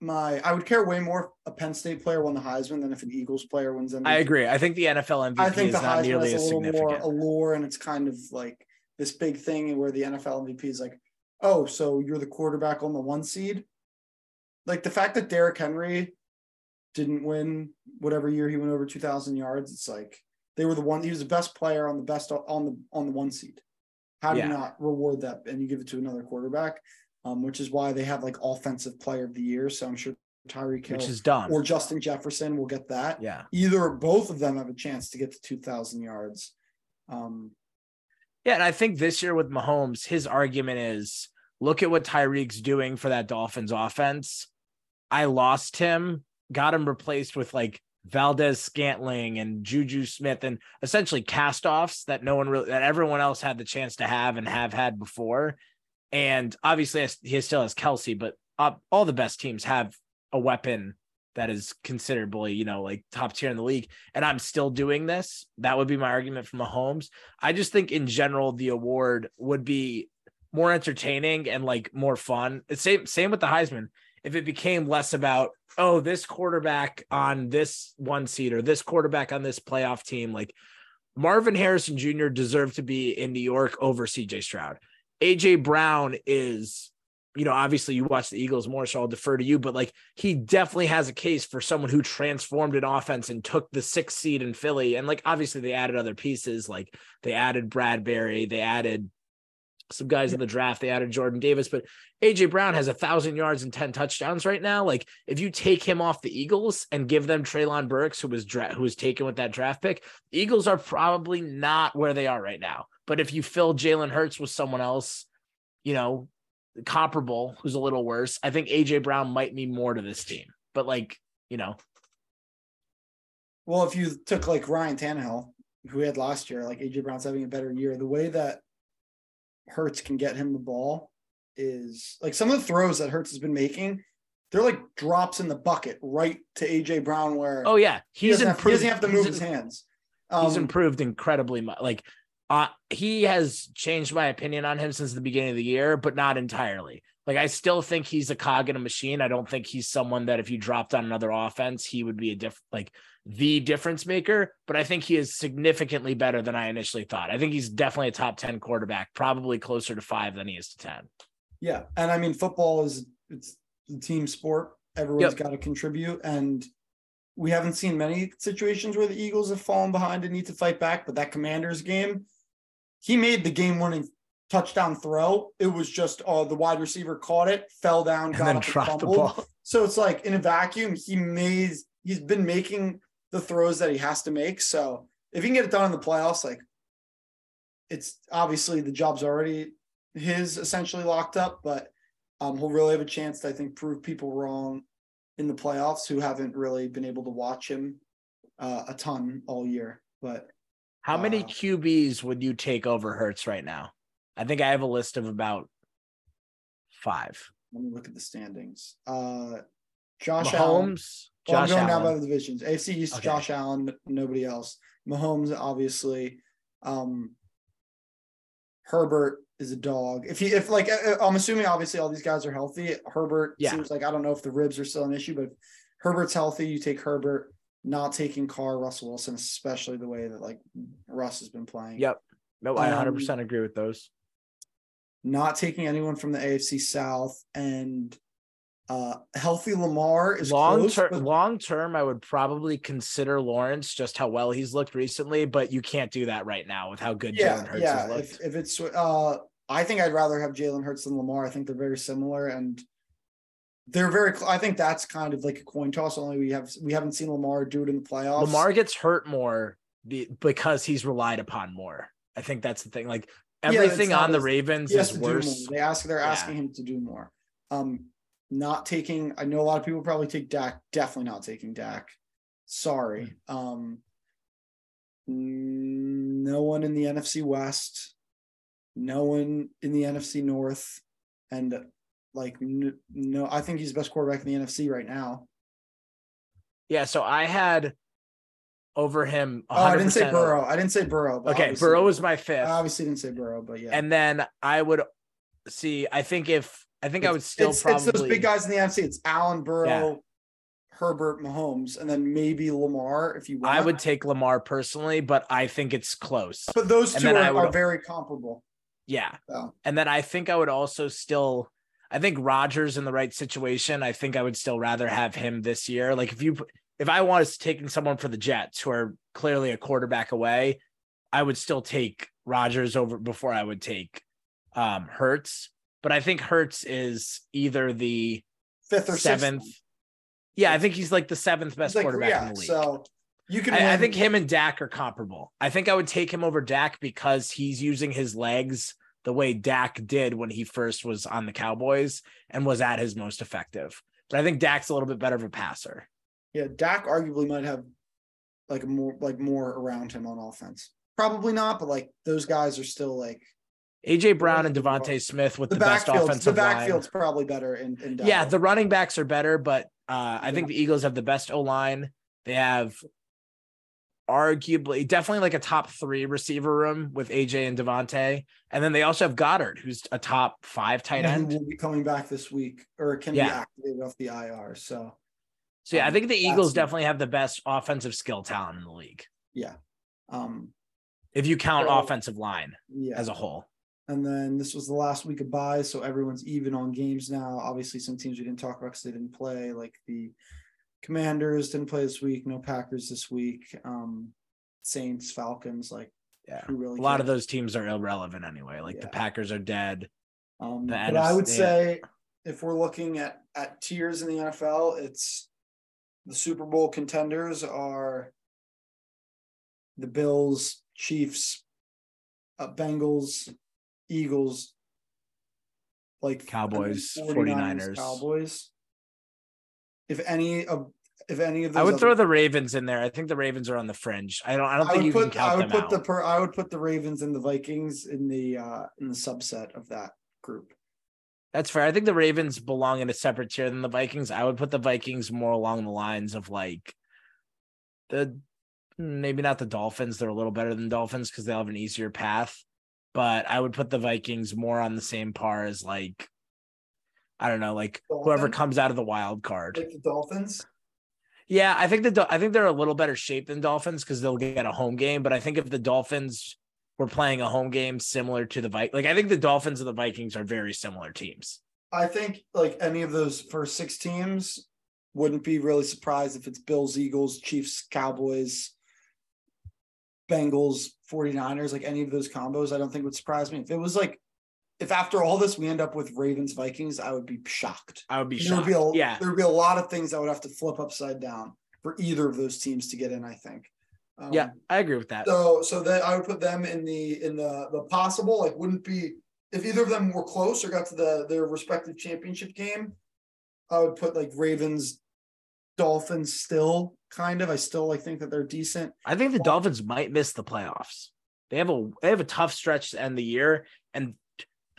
Speaker 1: my. I would care way more if a Penn State player won the Heisman than if an Eagles player wins
Speaker 2: MVP. I agree. I think the NFL MVP I think is the not Heisman nearly as a little more
Speaker 1: allure, and it's kind of like this big thing where the NFL MVP is like, oh, so you're the quarterback on the one seed like the fact that Derrick Henry didn't win whatever year he went over 2000 yards it's like they were the one he was the best player on the best on the on the one seed how do yeah. you not reward that and you give it to another quarterback um, which is why they have like offensive player of the year so i'm sure Tyreek Hill
Speaker 2: which is dumb.
Speaker 1: or Justin Jefferson will get that.
Speaker 2: Yeah.
Speaker 1: Either both of them have a chance to get to 2000 yards. Um
Speaker 2: yeah and i think this year with Mahomes his argument is look at what Tyreek's doing for that Dolphins offense. I lost him, got him replaced with like Valdes-Scantling and Juju Smith and essentially cast-offs that no one really that everyone else had the chance to have and have had before. And obviously he still has Kelce, but uh, all the best teams have a weapon that is considerably, you know, like top tier in the league. And I'm still doing this. That would be my argument for Mahomes. I just think in general the award would be more entertaining and like more fun. Same same with the Heisman if it became less about oh this quarterback on this one seat or this quarterback on this playoff team like Marvin Harrison Jr. deserved to be in New York over CJ Stroud. AJ Brown is, you know, obviously you watch the Eagles more, so I'll defer to you, but like he definitely has a case for someone who transformed an offense and took the sixth seed in Philly. And like obviously they added other pieces, like they added Bradberry, they added some guys in the draft. They added Jordan Davis, but AJ Brown has a thousand yards and 10 touchdowns right now. Like if you take him off the Eagles and give them Treylon Burks, who was dra- who was taken with that draft pick, Eagles are probably not where they are right now. But if you fill Jalen Hurts with someone else, you know, comparable, who's a little worse, I think AJ Brown might mean more to this team. But like, you know.
Speaker 1: Well, if you took like Ryan Tannehill, who we had last year, like AJ Brown's having a better year, the way that Hurts can get him the ball is like some of the throws that Hurts has been making. They're like drops in the bucket right to AJ Brown. Where
Speaker 2: oh yeah, he's
Speaker 1: he
Speaker 2: improved. Have,
Speaker 1: he doesn't have to move his hands.
Speaker 2: Um, he's improved incredibly much. Like uh, he has changed my opinion on him since the beginning of the year, but not entirely. Like I still think he's a cog in a machine. I don't think he's someone that if you dropped on another offense, he would be a diff like the difference maker. But I think he is significantly better than I initially thought. I think he's definitely a top 10 quarterback, probably closer to five than he is to 10.
Speaker 1: Yeah. And I mean, football is it's a team sport. Everyone's yep. got to contribute. And we haven't seen many situations where the Eagles have fallen behind and need to fight back. But that commanders game, he made the game winning touchdown throw. It was just uh, the wide receiver caught it, fell down, got up dropped the ball. So it's like in a vacuum, he made he's been making the throws that he has to make. So if he can get it done in the playoffs, like it's obviously the job's already his essentially locked up, but Um, he'll really have a chance to, I think, prove people wrong in the playoffs who haven't really been able to watch him uh, a ton all year. But
Speaker 2: how many
Speaker 1: uh,
Speaker 2: QBs would you take over Hurts right now? I think I have a list of about five.
Speaker 1: let me look at the standings. Uh, Josh Allen.
Speaker 2: Mahomes,
Speaker 1: Well, I'm
Speaker 2: Josh
Speaker 1: going down by
Speaker 2: Allen.
Speaker 1: the divisions. AFC East,
Speaker 2: Okay.
Speaker 1: Josh Allen, nobody else. Mahomes, obviously. Um, Herbert is a dog. If he, if like, uh, uh, I'm assuming obviously all these guys are healthy. Herbert
Speaker 2: Yeah.
Speaker 1: seems like I don't know if the ribs are still an issue, but if Herbert's healthy. You take Herbert, not taking Carr, Russell Wilson, especially the way that like Russ has been playing.
Speaker 2: Yep. No, I
Speaker 1: Um,
Speaker 2: 100% agree with those.
Speaker 1: Not taking anyone from the AFC South and uh healthy Lamar is
Speaker 2: long
Speaker 1: close,
Speaker 2: term
Speaker 1: but-
Speaker 2: long term i would probably consider lawrence just how well he's looked recently but you can't do that right now with how good
Speaker 1: yeah,
Speaker 2: Jalen Hurts
Speaker 1: yeah.
Speaker 2: has looked.
Speaker 1: If, if it's, uh, I think I'd rather have Jalen Hurts than Lamar. I think they're very similar, and they're very. I think that's kind of like a coin toss. Only we have we haven't seen Lamar do it in the playoffs.
Speaker 2: lamar gets hurt more because he's relied upon more i think that's the thing like everything
Speaker 1: not
Speaker 2: on the
Speaker 1: as-
Speaker 2: ravens is
Speaker 1: to do more.
Speaker 2: worse
Speaker 1: They ask they're
Speaker 2: Yeah.
Speaker 1: asking him to do more. Um, not taking. I know a lot of people probably take Dak. Definitely not taking Dak. Sorry.
Speaker 2: Hmm.
Speaker 1: Um, mm, no one in the NFC West. No one in the NFC North, and like no, I think he's the best quarterback in the NFC right now.
Speaker 2: yeah so i had over him
Speaker 1: Oh, I didn't say Burrow. I didn't say Burrow. but
Speaker 2: okay burrow was my fifth.
Speaker 1: I obviously didn't say Burrow, but yeah.
Speaker 2: and then i would see i think if i think i would still
Speaker 1: it's,
Speaker 2: probably
Speaker 1: it's those big guys in the NFC. It's Allen, Burrow, Herbert, Mahomes, and then maybe Lamar if you want.
Speaker 2: i would take lamar personally but i think it's close
Speaker 1: but those two are,
Speaker 2: would-
Speaker 1: are very comparable.
Speaker 2: yeah
Speaker 1: So
Speaker 2: And then I think I would also still, I think Rodgers in the right situation. I think I would still rather have him this year. Like if you, if I was taking someone for the Jets who are clearly a quarterback away, I would still take Rodgers over before I would take um Hurts. But I think Hurts is either the
Speaker 1: fifth or
Speaker 2: seventh.
Speaker 1: sixth.
Speaker 2: Yeah, I think he's like the seventh best
Speaker 1: like,
Speaker 2: quarterback
Speaker 1: yeah,
Speaker 2: in the league.
Speaker 1: So you can.
Speaker 2: I, I think him and Dak are comparable. I think I would take him over Dak because he's using his legs the way Dak did when he first was on the Cowboys and was at his most effective. But I think Dak's a little bit better of a passer.
Speaker 1: Yeah, Dak arguably might have like more like more around him on offense. Probably not, but like those guys are still like
Speaker 2: AJ Brown and DeVonta Smith with
Speaker 1: the,
Speaker 2: the, best.
Speaker 1: The
Speaker 2: offensive line.
Speaker 1: The backfield's probably better in, in.
Speaker 2: Yeah, the running backs are better, but uh, I think the Eagles have the best O line. They have arguably definitely like a top three receiver room with AJ and DeVonta. And then they also have Goedert, who's a top five tight
Speaker 1: Yeah,
Speaker 2: end.
Speaker 1: will be coming back this week or can be activated off the IR. So
Speaker 2: So yeah, I
Speaker 1: Um,
Speaker 2: think the Eagles definitely have the best offensive skill talent in the league. Yeah.
Speaker 1: Um
Speaker 2: If you count
Speaker 1: So-
Speaker 2: offensive line
Speaker 1: yeah.
Speaker 2: as a whole.
Speaker 1: And then this was the last week of buys, so everyone's even on games now. Obviously, some teams we didn't talk about because they didn't play, like the Commanders didn't play this week, no Packers this week. Um, Saints, Falcons, like
Speaker 2: Yeah.
Speaker 1: who really
Speaker 2: A lot of those teams are irrelevant anyway. Like the Packers are dead.
Speaker 1: Um, but I would
Speaker 2: NFC
Speaker 1: say if we're looking at at tiers in the NFL, it's the Super Bowl contenders are the Bills, Chiefs, uh, Bengals, Eagles, like
Speaker 2: Cowboys,
Speaker 1: and then
Speaker 2: 49ers.
Speaker 1: Cowboys. If any of if any of those
Speaker 2: I would throw the Ravens in there. I think the Ravens are on the fringe. I don't I don't
Speaker 1: I
Speaker 2: think you
Speaker 1: would
Speaker 2: can
Speaker 1: put I would
Speaker 2: them
Speaker 1: put
Speaker 2: out.
Speaker 1: the per, I would put the Ravens and the Vikings in the uh in the subset of that group.
Speaker 2: That's fair. I think the Ravens belong in a separate tier than the Vikings. I would put the Vikings more along the lines of like the maybe not the Dolphins. They're a little better than Dolphins because they'll have an easier path. But I would put the Vikings more on the same par as like I don't know, like whoever comes out of the wild card.
Speaker 1: Like the Dolphins.
Speaker 2: Yeah, I think the I think they're a little better shape than Dolphins because they'll get a home game. But I think if the Dolphins were playing a home game similar to the Vikings, like I think the Dolphins and the Vikings are very similar teams.
Speaker 1: I think like any of those first six teams wouldn't be really surprised if it's Bills, Eagles, Chiefs, Cowboys, Bengals, 49ers, like any of those combos, I don't think would surprise me. If it was like if after all this we end up with Ravens, Vikings, I would be shocked.
Speaker 2: I would be shocked.
Speaker 1: be a,
Speaker 2: yeah,
Speaker 1: there would be a lot of things I would have to flip upside down for either of those teams to get in, I think. Um,
Speaker 2: yeah, I agree with that.
Speaker 1: So so that I would put them in the in the the possible like wouldn't be if either of them were close or got to the their respective championship game, I would put like Ravens, Dolphins still kind of. I still like think that they're decent.
Speaker 2: I think the Dolphins might miss the playoffs. They have a they have a tough stretch to end the year, and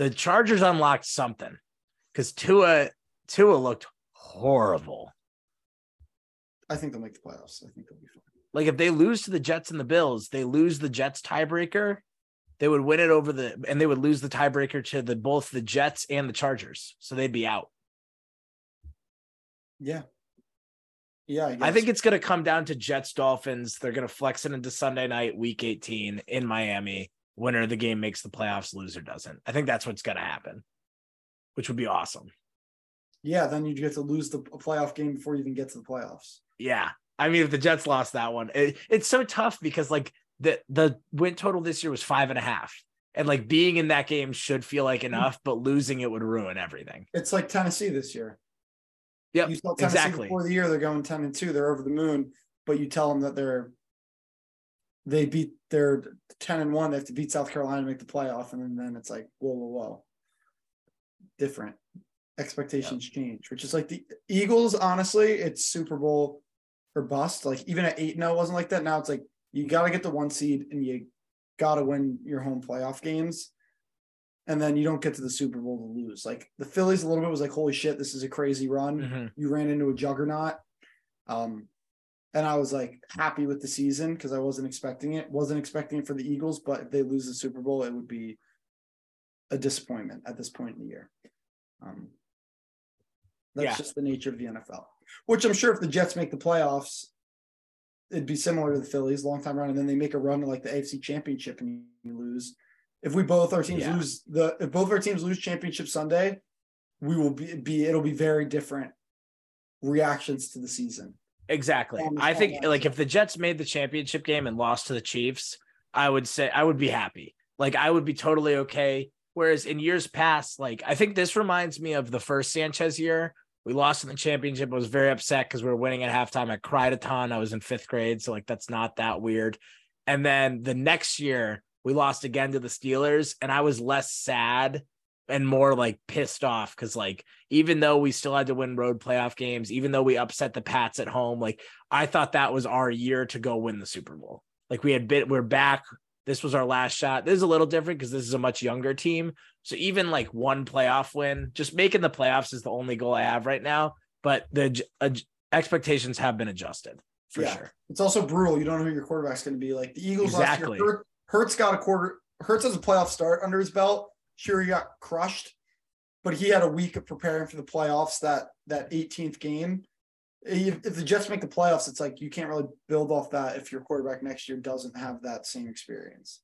Speaker 2: the Chargers unlocked something because Tua Tua looked horrible.
Speaker 1: I think they'll make the playoffs. I think they'll be fine.
Speaker 2: Like if they lose to the Jets and the Bills, they lose the Jets tiebreaker. They would win it over the and they would lose the tiebreaker to the both the Jets and the Chargers. So they'd be out.
Speaker 1: Yeah. Yeah,
Speaker 2: I, I think it's going to come down to Jets Dolphins. They're going to flex it into Sunday night, week 18 in Miami. Winner of the game makes the playoffs, loser doesn't. I think that's what's going to happen, which would be awesome.
Speaker 1: Yeah, then you get to lose the playoff game before you even get to the playoffs.
Speaker 2: Yeah. I mean, if the Jets lost that one, it, it's so tough because like the the win total this year was five and a half. And like being in that game should feel like hmm. enough, but losing it would ruin everything.
Speaker 1: It's like Tennessee this year.
Speaker 2: Yeah,
Speaker 1: you saw Tennessee exactly. before the year they're going ten and two, they're over the moon, but you tell them that they're they beat they're ten and one, they have to beat South Carolina to make the playoff, and then, it's like whoa, whoa, whoa, different expectations yeah. change, which is like the Eagles. Honestly, it's Super Bowl or bust. Like even at eight, no, it wasn't like that. Now it's like you got to get the one seed and you got to win your home playoff games and then you don't get to the Super Bowl to lose. Like the Phillies, a little bit was like, holy shit, this is a crazy run. Mm-hmm. You ran into a juggernaut. Um, and I was like happy with the season because I wasn't expecting it. Wasn't expecting it for the Eagles, but if they lose the Super Bowl, it would be a disappointment at this point in the year. Um, that's yeah. just the nature of the NFL. Which I'm sure if the Jets make the playoffs, it'd be similar to the Phillies, long time run, and then they make a run to like the AFC Championship and you lose if we both our teams yeah. lose the if both our teams lose championship Sunday, we will be, be it'll be very different reactions to the season.
Speaker 2: Exactly. I think like if the Jets made the championship game and lost to the Chiefs, I would say I would be happy. Like I would be totally okay. Whereas in years past, like I think this reminds me of the first Sanchez year. We lost in the championship. I was very upset because we were winning at halftime. I cried a ton. I was in fifth grade. So like that's not that weird. And then the next year, we lost again to the Steelers, and I was less sad and more like pissed off because like even though we still had to win road playoff games, even though we upset the Pats at home, like I thought that was our year to go win the Super Bowl. Like we had bit, we're back. This was our last shot. This is a little different because this is a much younger team. So even like one playoff win, just making the playoffs is the only goal I have right now. But the uh, expectations have been adjusted for yeah. sure.
Speaker 1: It's also brutal. You don't know who your quarterback's going to be. Like the Eagles exactly. last year, Hurts got a quarter. Hurts has a playoff start under his belt. Sure, he got crushed, but he had a week of preparing for the playoffs. That that 18th game. If, if the Jets make the playoffs, it's like you can't really build off that if your quarterback next year doesn't have that same experience.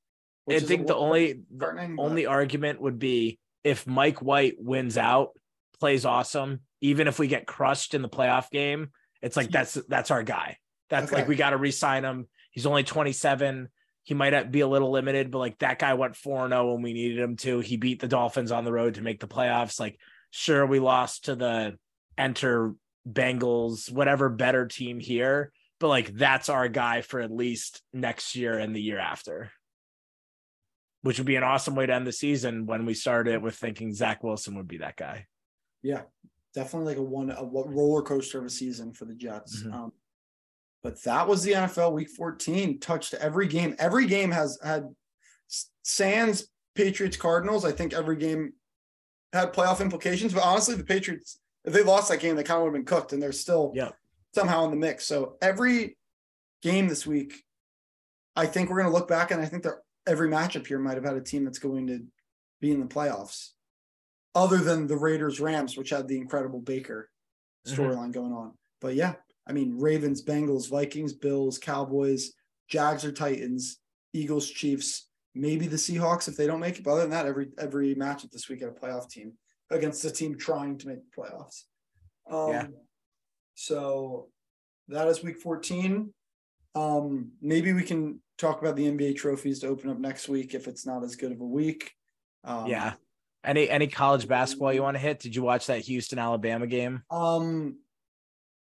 Speaker 2: I think the only the only argument would be if Mike White wins out, plays awesome, even if we get crushed in the playoff game, it's like that's that's our guy. That's okay. like we got to re-sign him. He's only 27 he might be a little limited, but like that guy went 4 0 when we needed him to. He beat the Dolphins on the road to make the playoffs. Like, sure, we lost to the enter Bengals, whatever better team here, but like that's our guy for at least next year and the year after, which would be an awesome way to end the season when we started with thinking Zach Wilson would be that guy.
Speaker 1: Yeah, definitely like a one a roller coaster of a season for the Jets. Mm-hmm. Um, but that was the NFL week 14, touched every game. Every game has had Sands, Patriots, Cardinals. I think every game had playoff implications. But honestly, the Patriots, if they lost that game, they kind of would have been cooked and they're still
Speaker 2: yeah.
Speaker 1: somehow in the mix. So every game this week, I think we're going to look back and I think that every matchup here might have had a team that's going to be in the playoffs, other than the Raiders Rams, which had the incredible Baker mm-hmm. storyline mm-hmm. going on. But yeah, I mean, Ravens, Bengals, Vikings, Bills, Cowboys, Jags or Titans, Eagles, Chiefs, maybe the Seahawks if they don't make it. But other than that, every every matchup this week at a playoff team against a team trying to make the playoffs. Um, yeah. So that is week 14. Um, maybe we can talk about the NBA trophies to open up next week if it's not as good of a week.
Speaker 2: Um, yeah. Any any college basketball you want to hit? Did you watch that Houston Alabama game?
Speaker 1: Um,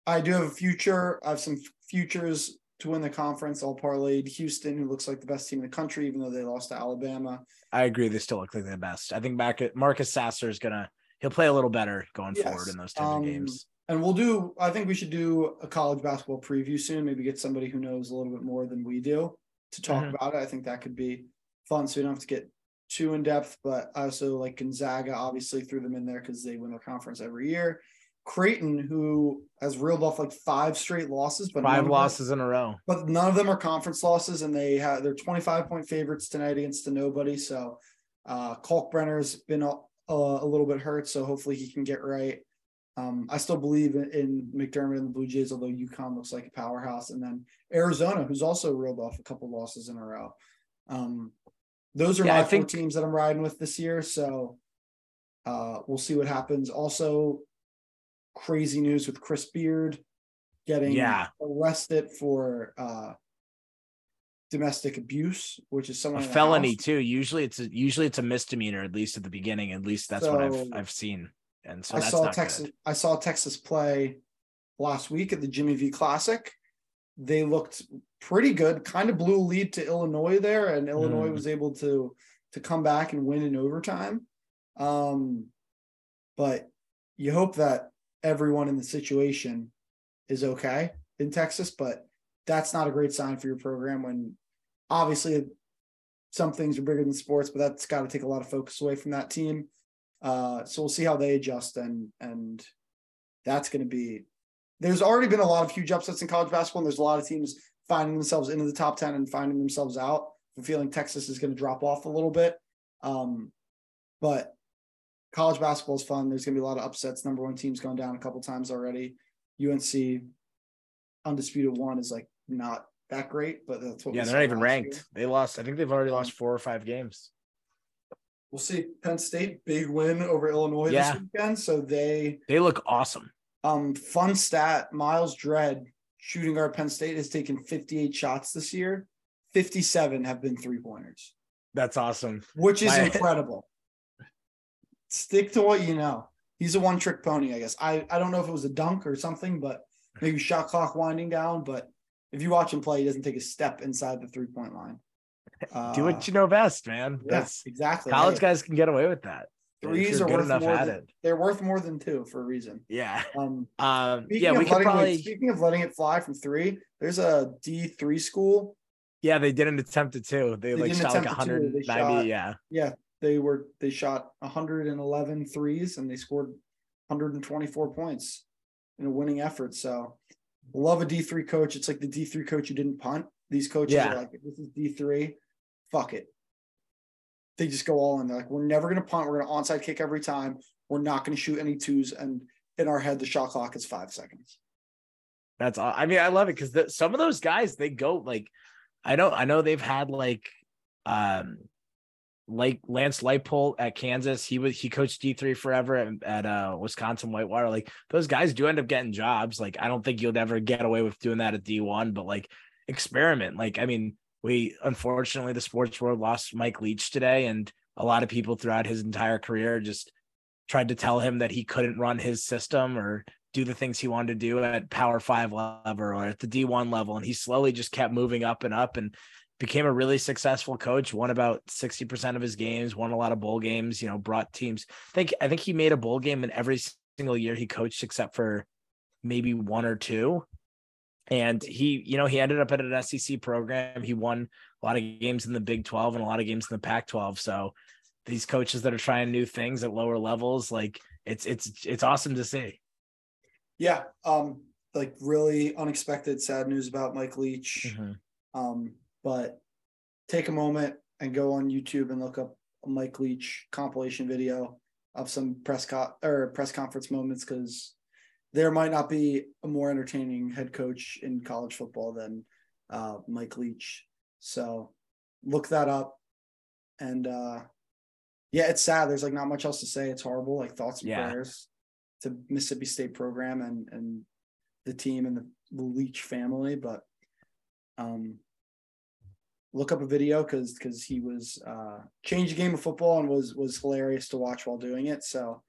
Speaker 1: I do have a future. I have some futures to win the conference. All parlayed Houston, who looks like the best team in the country, even though they lost to Alabama.
Speaker 2: I agree. They still look like the best. I think back at Marcus Sasser is gonna he'll play a little better going yes. forward in those type um, of games.
Speaker 1: And we'll do. I think we should do a college basketball preview soon. Maybe get somebody who knows a little bit more than we do to talk mm-hmm. about it. I think that could be fun. So we don't have to get too in depth. But I also like Gonzaga. Obviously, threw them in there because they win their conference every year. Creighton, who has reeled off like five straight losses, but
Speaker 2: five losses them, in a row.
Speaker 1: But none of them are conference losses, and they have they're 25 point favorites tonight against the nobody. So uh Kalkbrenner's been a, a, little bit hurt, so hopefully he can get right. Um, I still believe in, in, McDermott and the Blue Jays, although UConn looks like a powerhouse. And then Arizona, who's also reeled off a couple losses in a row. Um, those are yeah, my think... four teams that I'm riding with this year. So uh, we'll see what happens. Also, crazy news with Chris Beard getting
Speaker 2: yeah.
Speaker 1: arrested for uh, domestic abuse, which is someone
Speaker 2: a felony too. Usually it's a, usually it's a misdemeanor, at least at the beginning. At least that's so, what I've I've seen. And so I
Speaker 1: saw Texas. Good. I saw Texas play last week at the Jimmy V Classic. They looked pretty good. Kind of blew a lead to Illinois there, and Illinois mm. was able to to come back and win in overtime. Um, but you hope that everyone in the situation is okay in Texas, but that's not a great sign for your program when obviously some things are bigger than sports, but that's got to take a lot of focus away from that team. Uh, so we'll see how they adjust and and that's going to be. There's already been a lot of huge upsets in college basketball, and there's a lot of teams finding themselves into the top ten and finding themselves out. I'm feeling Texas is going to drop off a little bit, um, but college basketball is fun. There's going to be a lot of upsets. Number one team's gone down a couple times already. UNC undisputed one is like not that great, but that's
Speaker 2: what. Yeah, they're not even ranked. Year. They lost. I think they've already lost four or five games.
Speaker 1: We'll see. Penn State big win over Illinois yeah. this weekend, so they
Speaker 2: they look awesome.
Speaker 1: Um, fun stat: Myles Dread, shooting guard Penn State, has taken 58 shots this year. 57 have been three pointers.
Speaker 2: That's awesome.
Speaker 1: Which is My... incredible. Stick to what you know. He's a one trick pony, I guess. I, I don't know if it was a dunk or something, but maybe shot clock winding down. But if you watch him play, he doesn't take a step inside the three point line.
Speaker 2: Uh, Do what you know best, man.
Speaker 1: Yes, yeah, exactly.
Speaker 2: College hey, guys can get away with that.
Speaker 1: Threes are worth more than, it. They're worth more than two for a reason.
Speaker 2: Yeah.
Speaker 1: Um,
Speaker 2: um yeah, we could probably
Speaker 1: speaking of letting it fly from three, there's a D three school.
Speaker 2: Yeah, they didn't attempt it too. They, they like shot like 190. Shot,
Speaker 1: yeah. Yeah. They were they shot 111 threes and they scored 124 points in a winning effort. So love a D3 coach. It's like the D3 coach you didn't punt. These coaches yeah. are like, this is D3, fuck it. They just go all in. They're like, we're never going to punt. We're going to onside kick every time. We're not going to shoot any twos. And in our head, the shot clock is five seconds.
Speaker 2: That's all. I mean, I love it because some of those guys, they go like, I know, I know they've had like, um, like Lance Leipold at Kansas, he was he coached D three forever at, at, uh Wisconsin Whitewater. Like those guys do end up getting jobs. Like I don't think you'll ever get away with doing that at D one, but like experiment. Like I mean, we unfortunately the sports world lost Mike Leach today, and a lot of people throughout his entire career just tried to tell him that he couldn't run his system or do the things he wanted to do at power five level or at the D1 level. And he slowly just kept moving up and up. And became a really successful coach, won about 60% of his games, won a lot of bowl games, you know, brought teams. I think I think he made a bowl game in every single year he coached except for maybe one or two. And he, you know, he ended up at an SEC program. He won a lot of games in the Big 12 and a lot of games in the Pac 12. So these coaches that are trying new things at lower levels, like it's it's it's awesome to see.
Speaker 1: Yeah. Um, like really unexpected sad news about Mike Leach. Mm-hmm. Um, but take a moment and go on YouTube and look up a Mike Leach compilation video of some press co- or press conference moments because there might not be a more entertaining head coach in college football than uh, Mike Leach. So look that up. And uh, yeah, it's sad. There's like not much else to say. It's horrible. Like thoughts and yeah. prayers to Mississippi State program and and the team and the, the Leach family. But um, look up a video because because he was uh changed the game of football and was was hilarious to watch while doing it so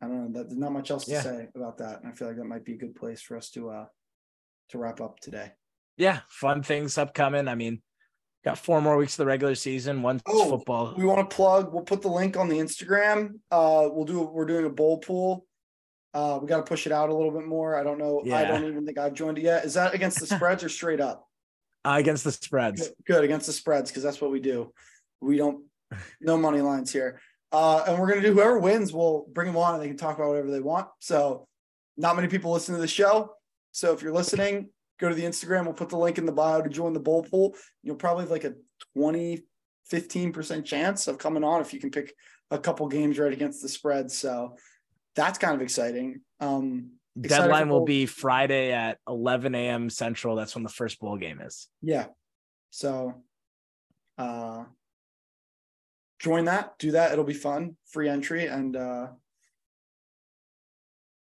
Speaker 1: i don't know that, there's not much else to yeah. say about that and i feel like that might be a good place for us to uh to wrap up today.
Speaker 2: Yeah, fun things upcoming. I mean, got four more weeks of the regular season. Once oh, football.
Speaker 1: We want to plug. We'll put the link on the Instagram. Uh, we'll do. We're doing a bowl pool. Uh, we got to push it out a little bit more. I don't know. Yeah. I don't even think I've joined it yet. Is that against the spreads or straight up?
Speaker 2: Uh, against the spreads.
Speaker 1: Good, against the spreads because that's what we do. We don't no money lines here. Uh, and we're gonna do whoever wins, we'll bring them on and they can talk about whatever they want. So, not many people listen to the show. So if you're listening, go to the Instagram. We'll put the link in the bio to join the bowl pool. You'll probably have like a 20, 15% chance of coming on if you can pick a couple games right against the spread. So that's kind of exciting. Um,
Speaker 2: Deadline will be Friday at 11 a.m. Central. That's when the first bowl game is.
Speaker 1: Yeah. So uh, join that, do that. It'll be fun, free entry, and uh,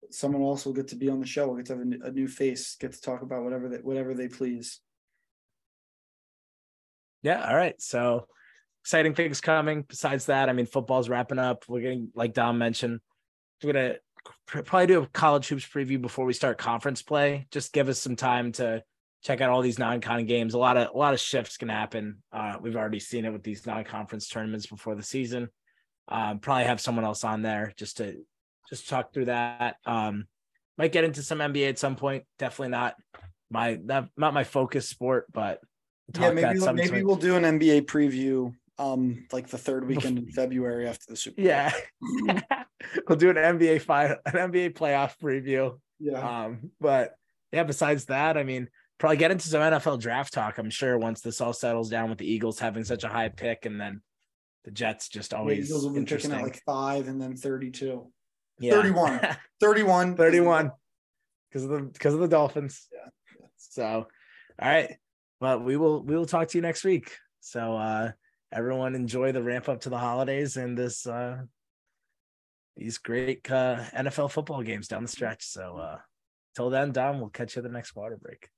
Speaker 1: someone else will get to be on the show. We'll get to have a, new face, get to talk about whatever they whatever they please.
Speaker 2: Yeah. All right. So exciting things coming. Besides that, I mean, football's wrapping up. We're getting, like Dom mentioned, we're gonna probably do a college hoops preview before we start conference play. Just give us some time to check out all these non-con games. A lot of a lot of shifts can happen. Uh, we've already seen it with these non-conference tournaments before the season. Um, probably have someone else on there just to just talk through that. Um, might get into some NBA at some point. Definitely not my not, not my focus sport, but
Speaker 1: yeah, maybe maybe we'll do an NBA preview um like the third weekend in February after the Super
Speaker 2: Bowl. Yeah. we'll do an NBA final an NBA playoff preview.
Speaker 1: Yeah.
Speaker 2: Um, but yeah, besides that, I mean, probably get into some NFL draft talk, I'm sure, once this all settles down with the Eagles having such a high pick and then the Jets just always
Speaker 1: yeah, Eagles will be picking at like five and then 32.
Speaker 2: Yeah.
Speaker 1: 31. 31.
Speaker 2: 31. Because of the because of the Dolphins.
Speaker 1: Yeah.
Speaker 2: So all right. But we will we will talk to you next week. So uh everyone enjoy the ramp up to the holidays and this uh these great uh NFL football games down the stretch. So uh till then, Dom, we'll catch you at the next water break.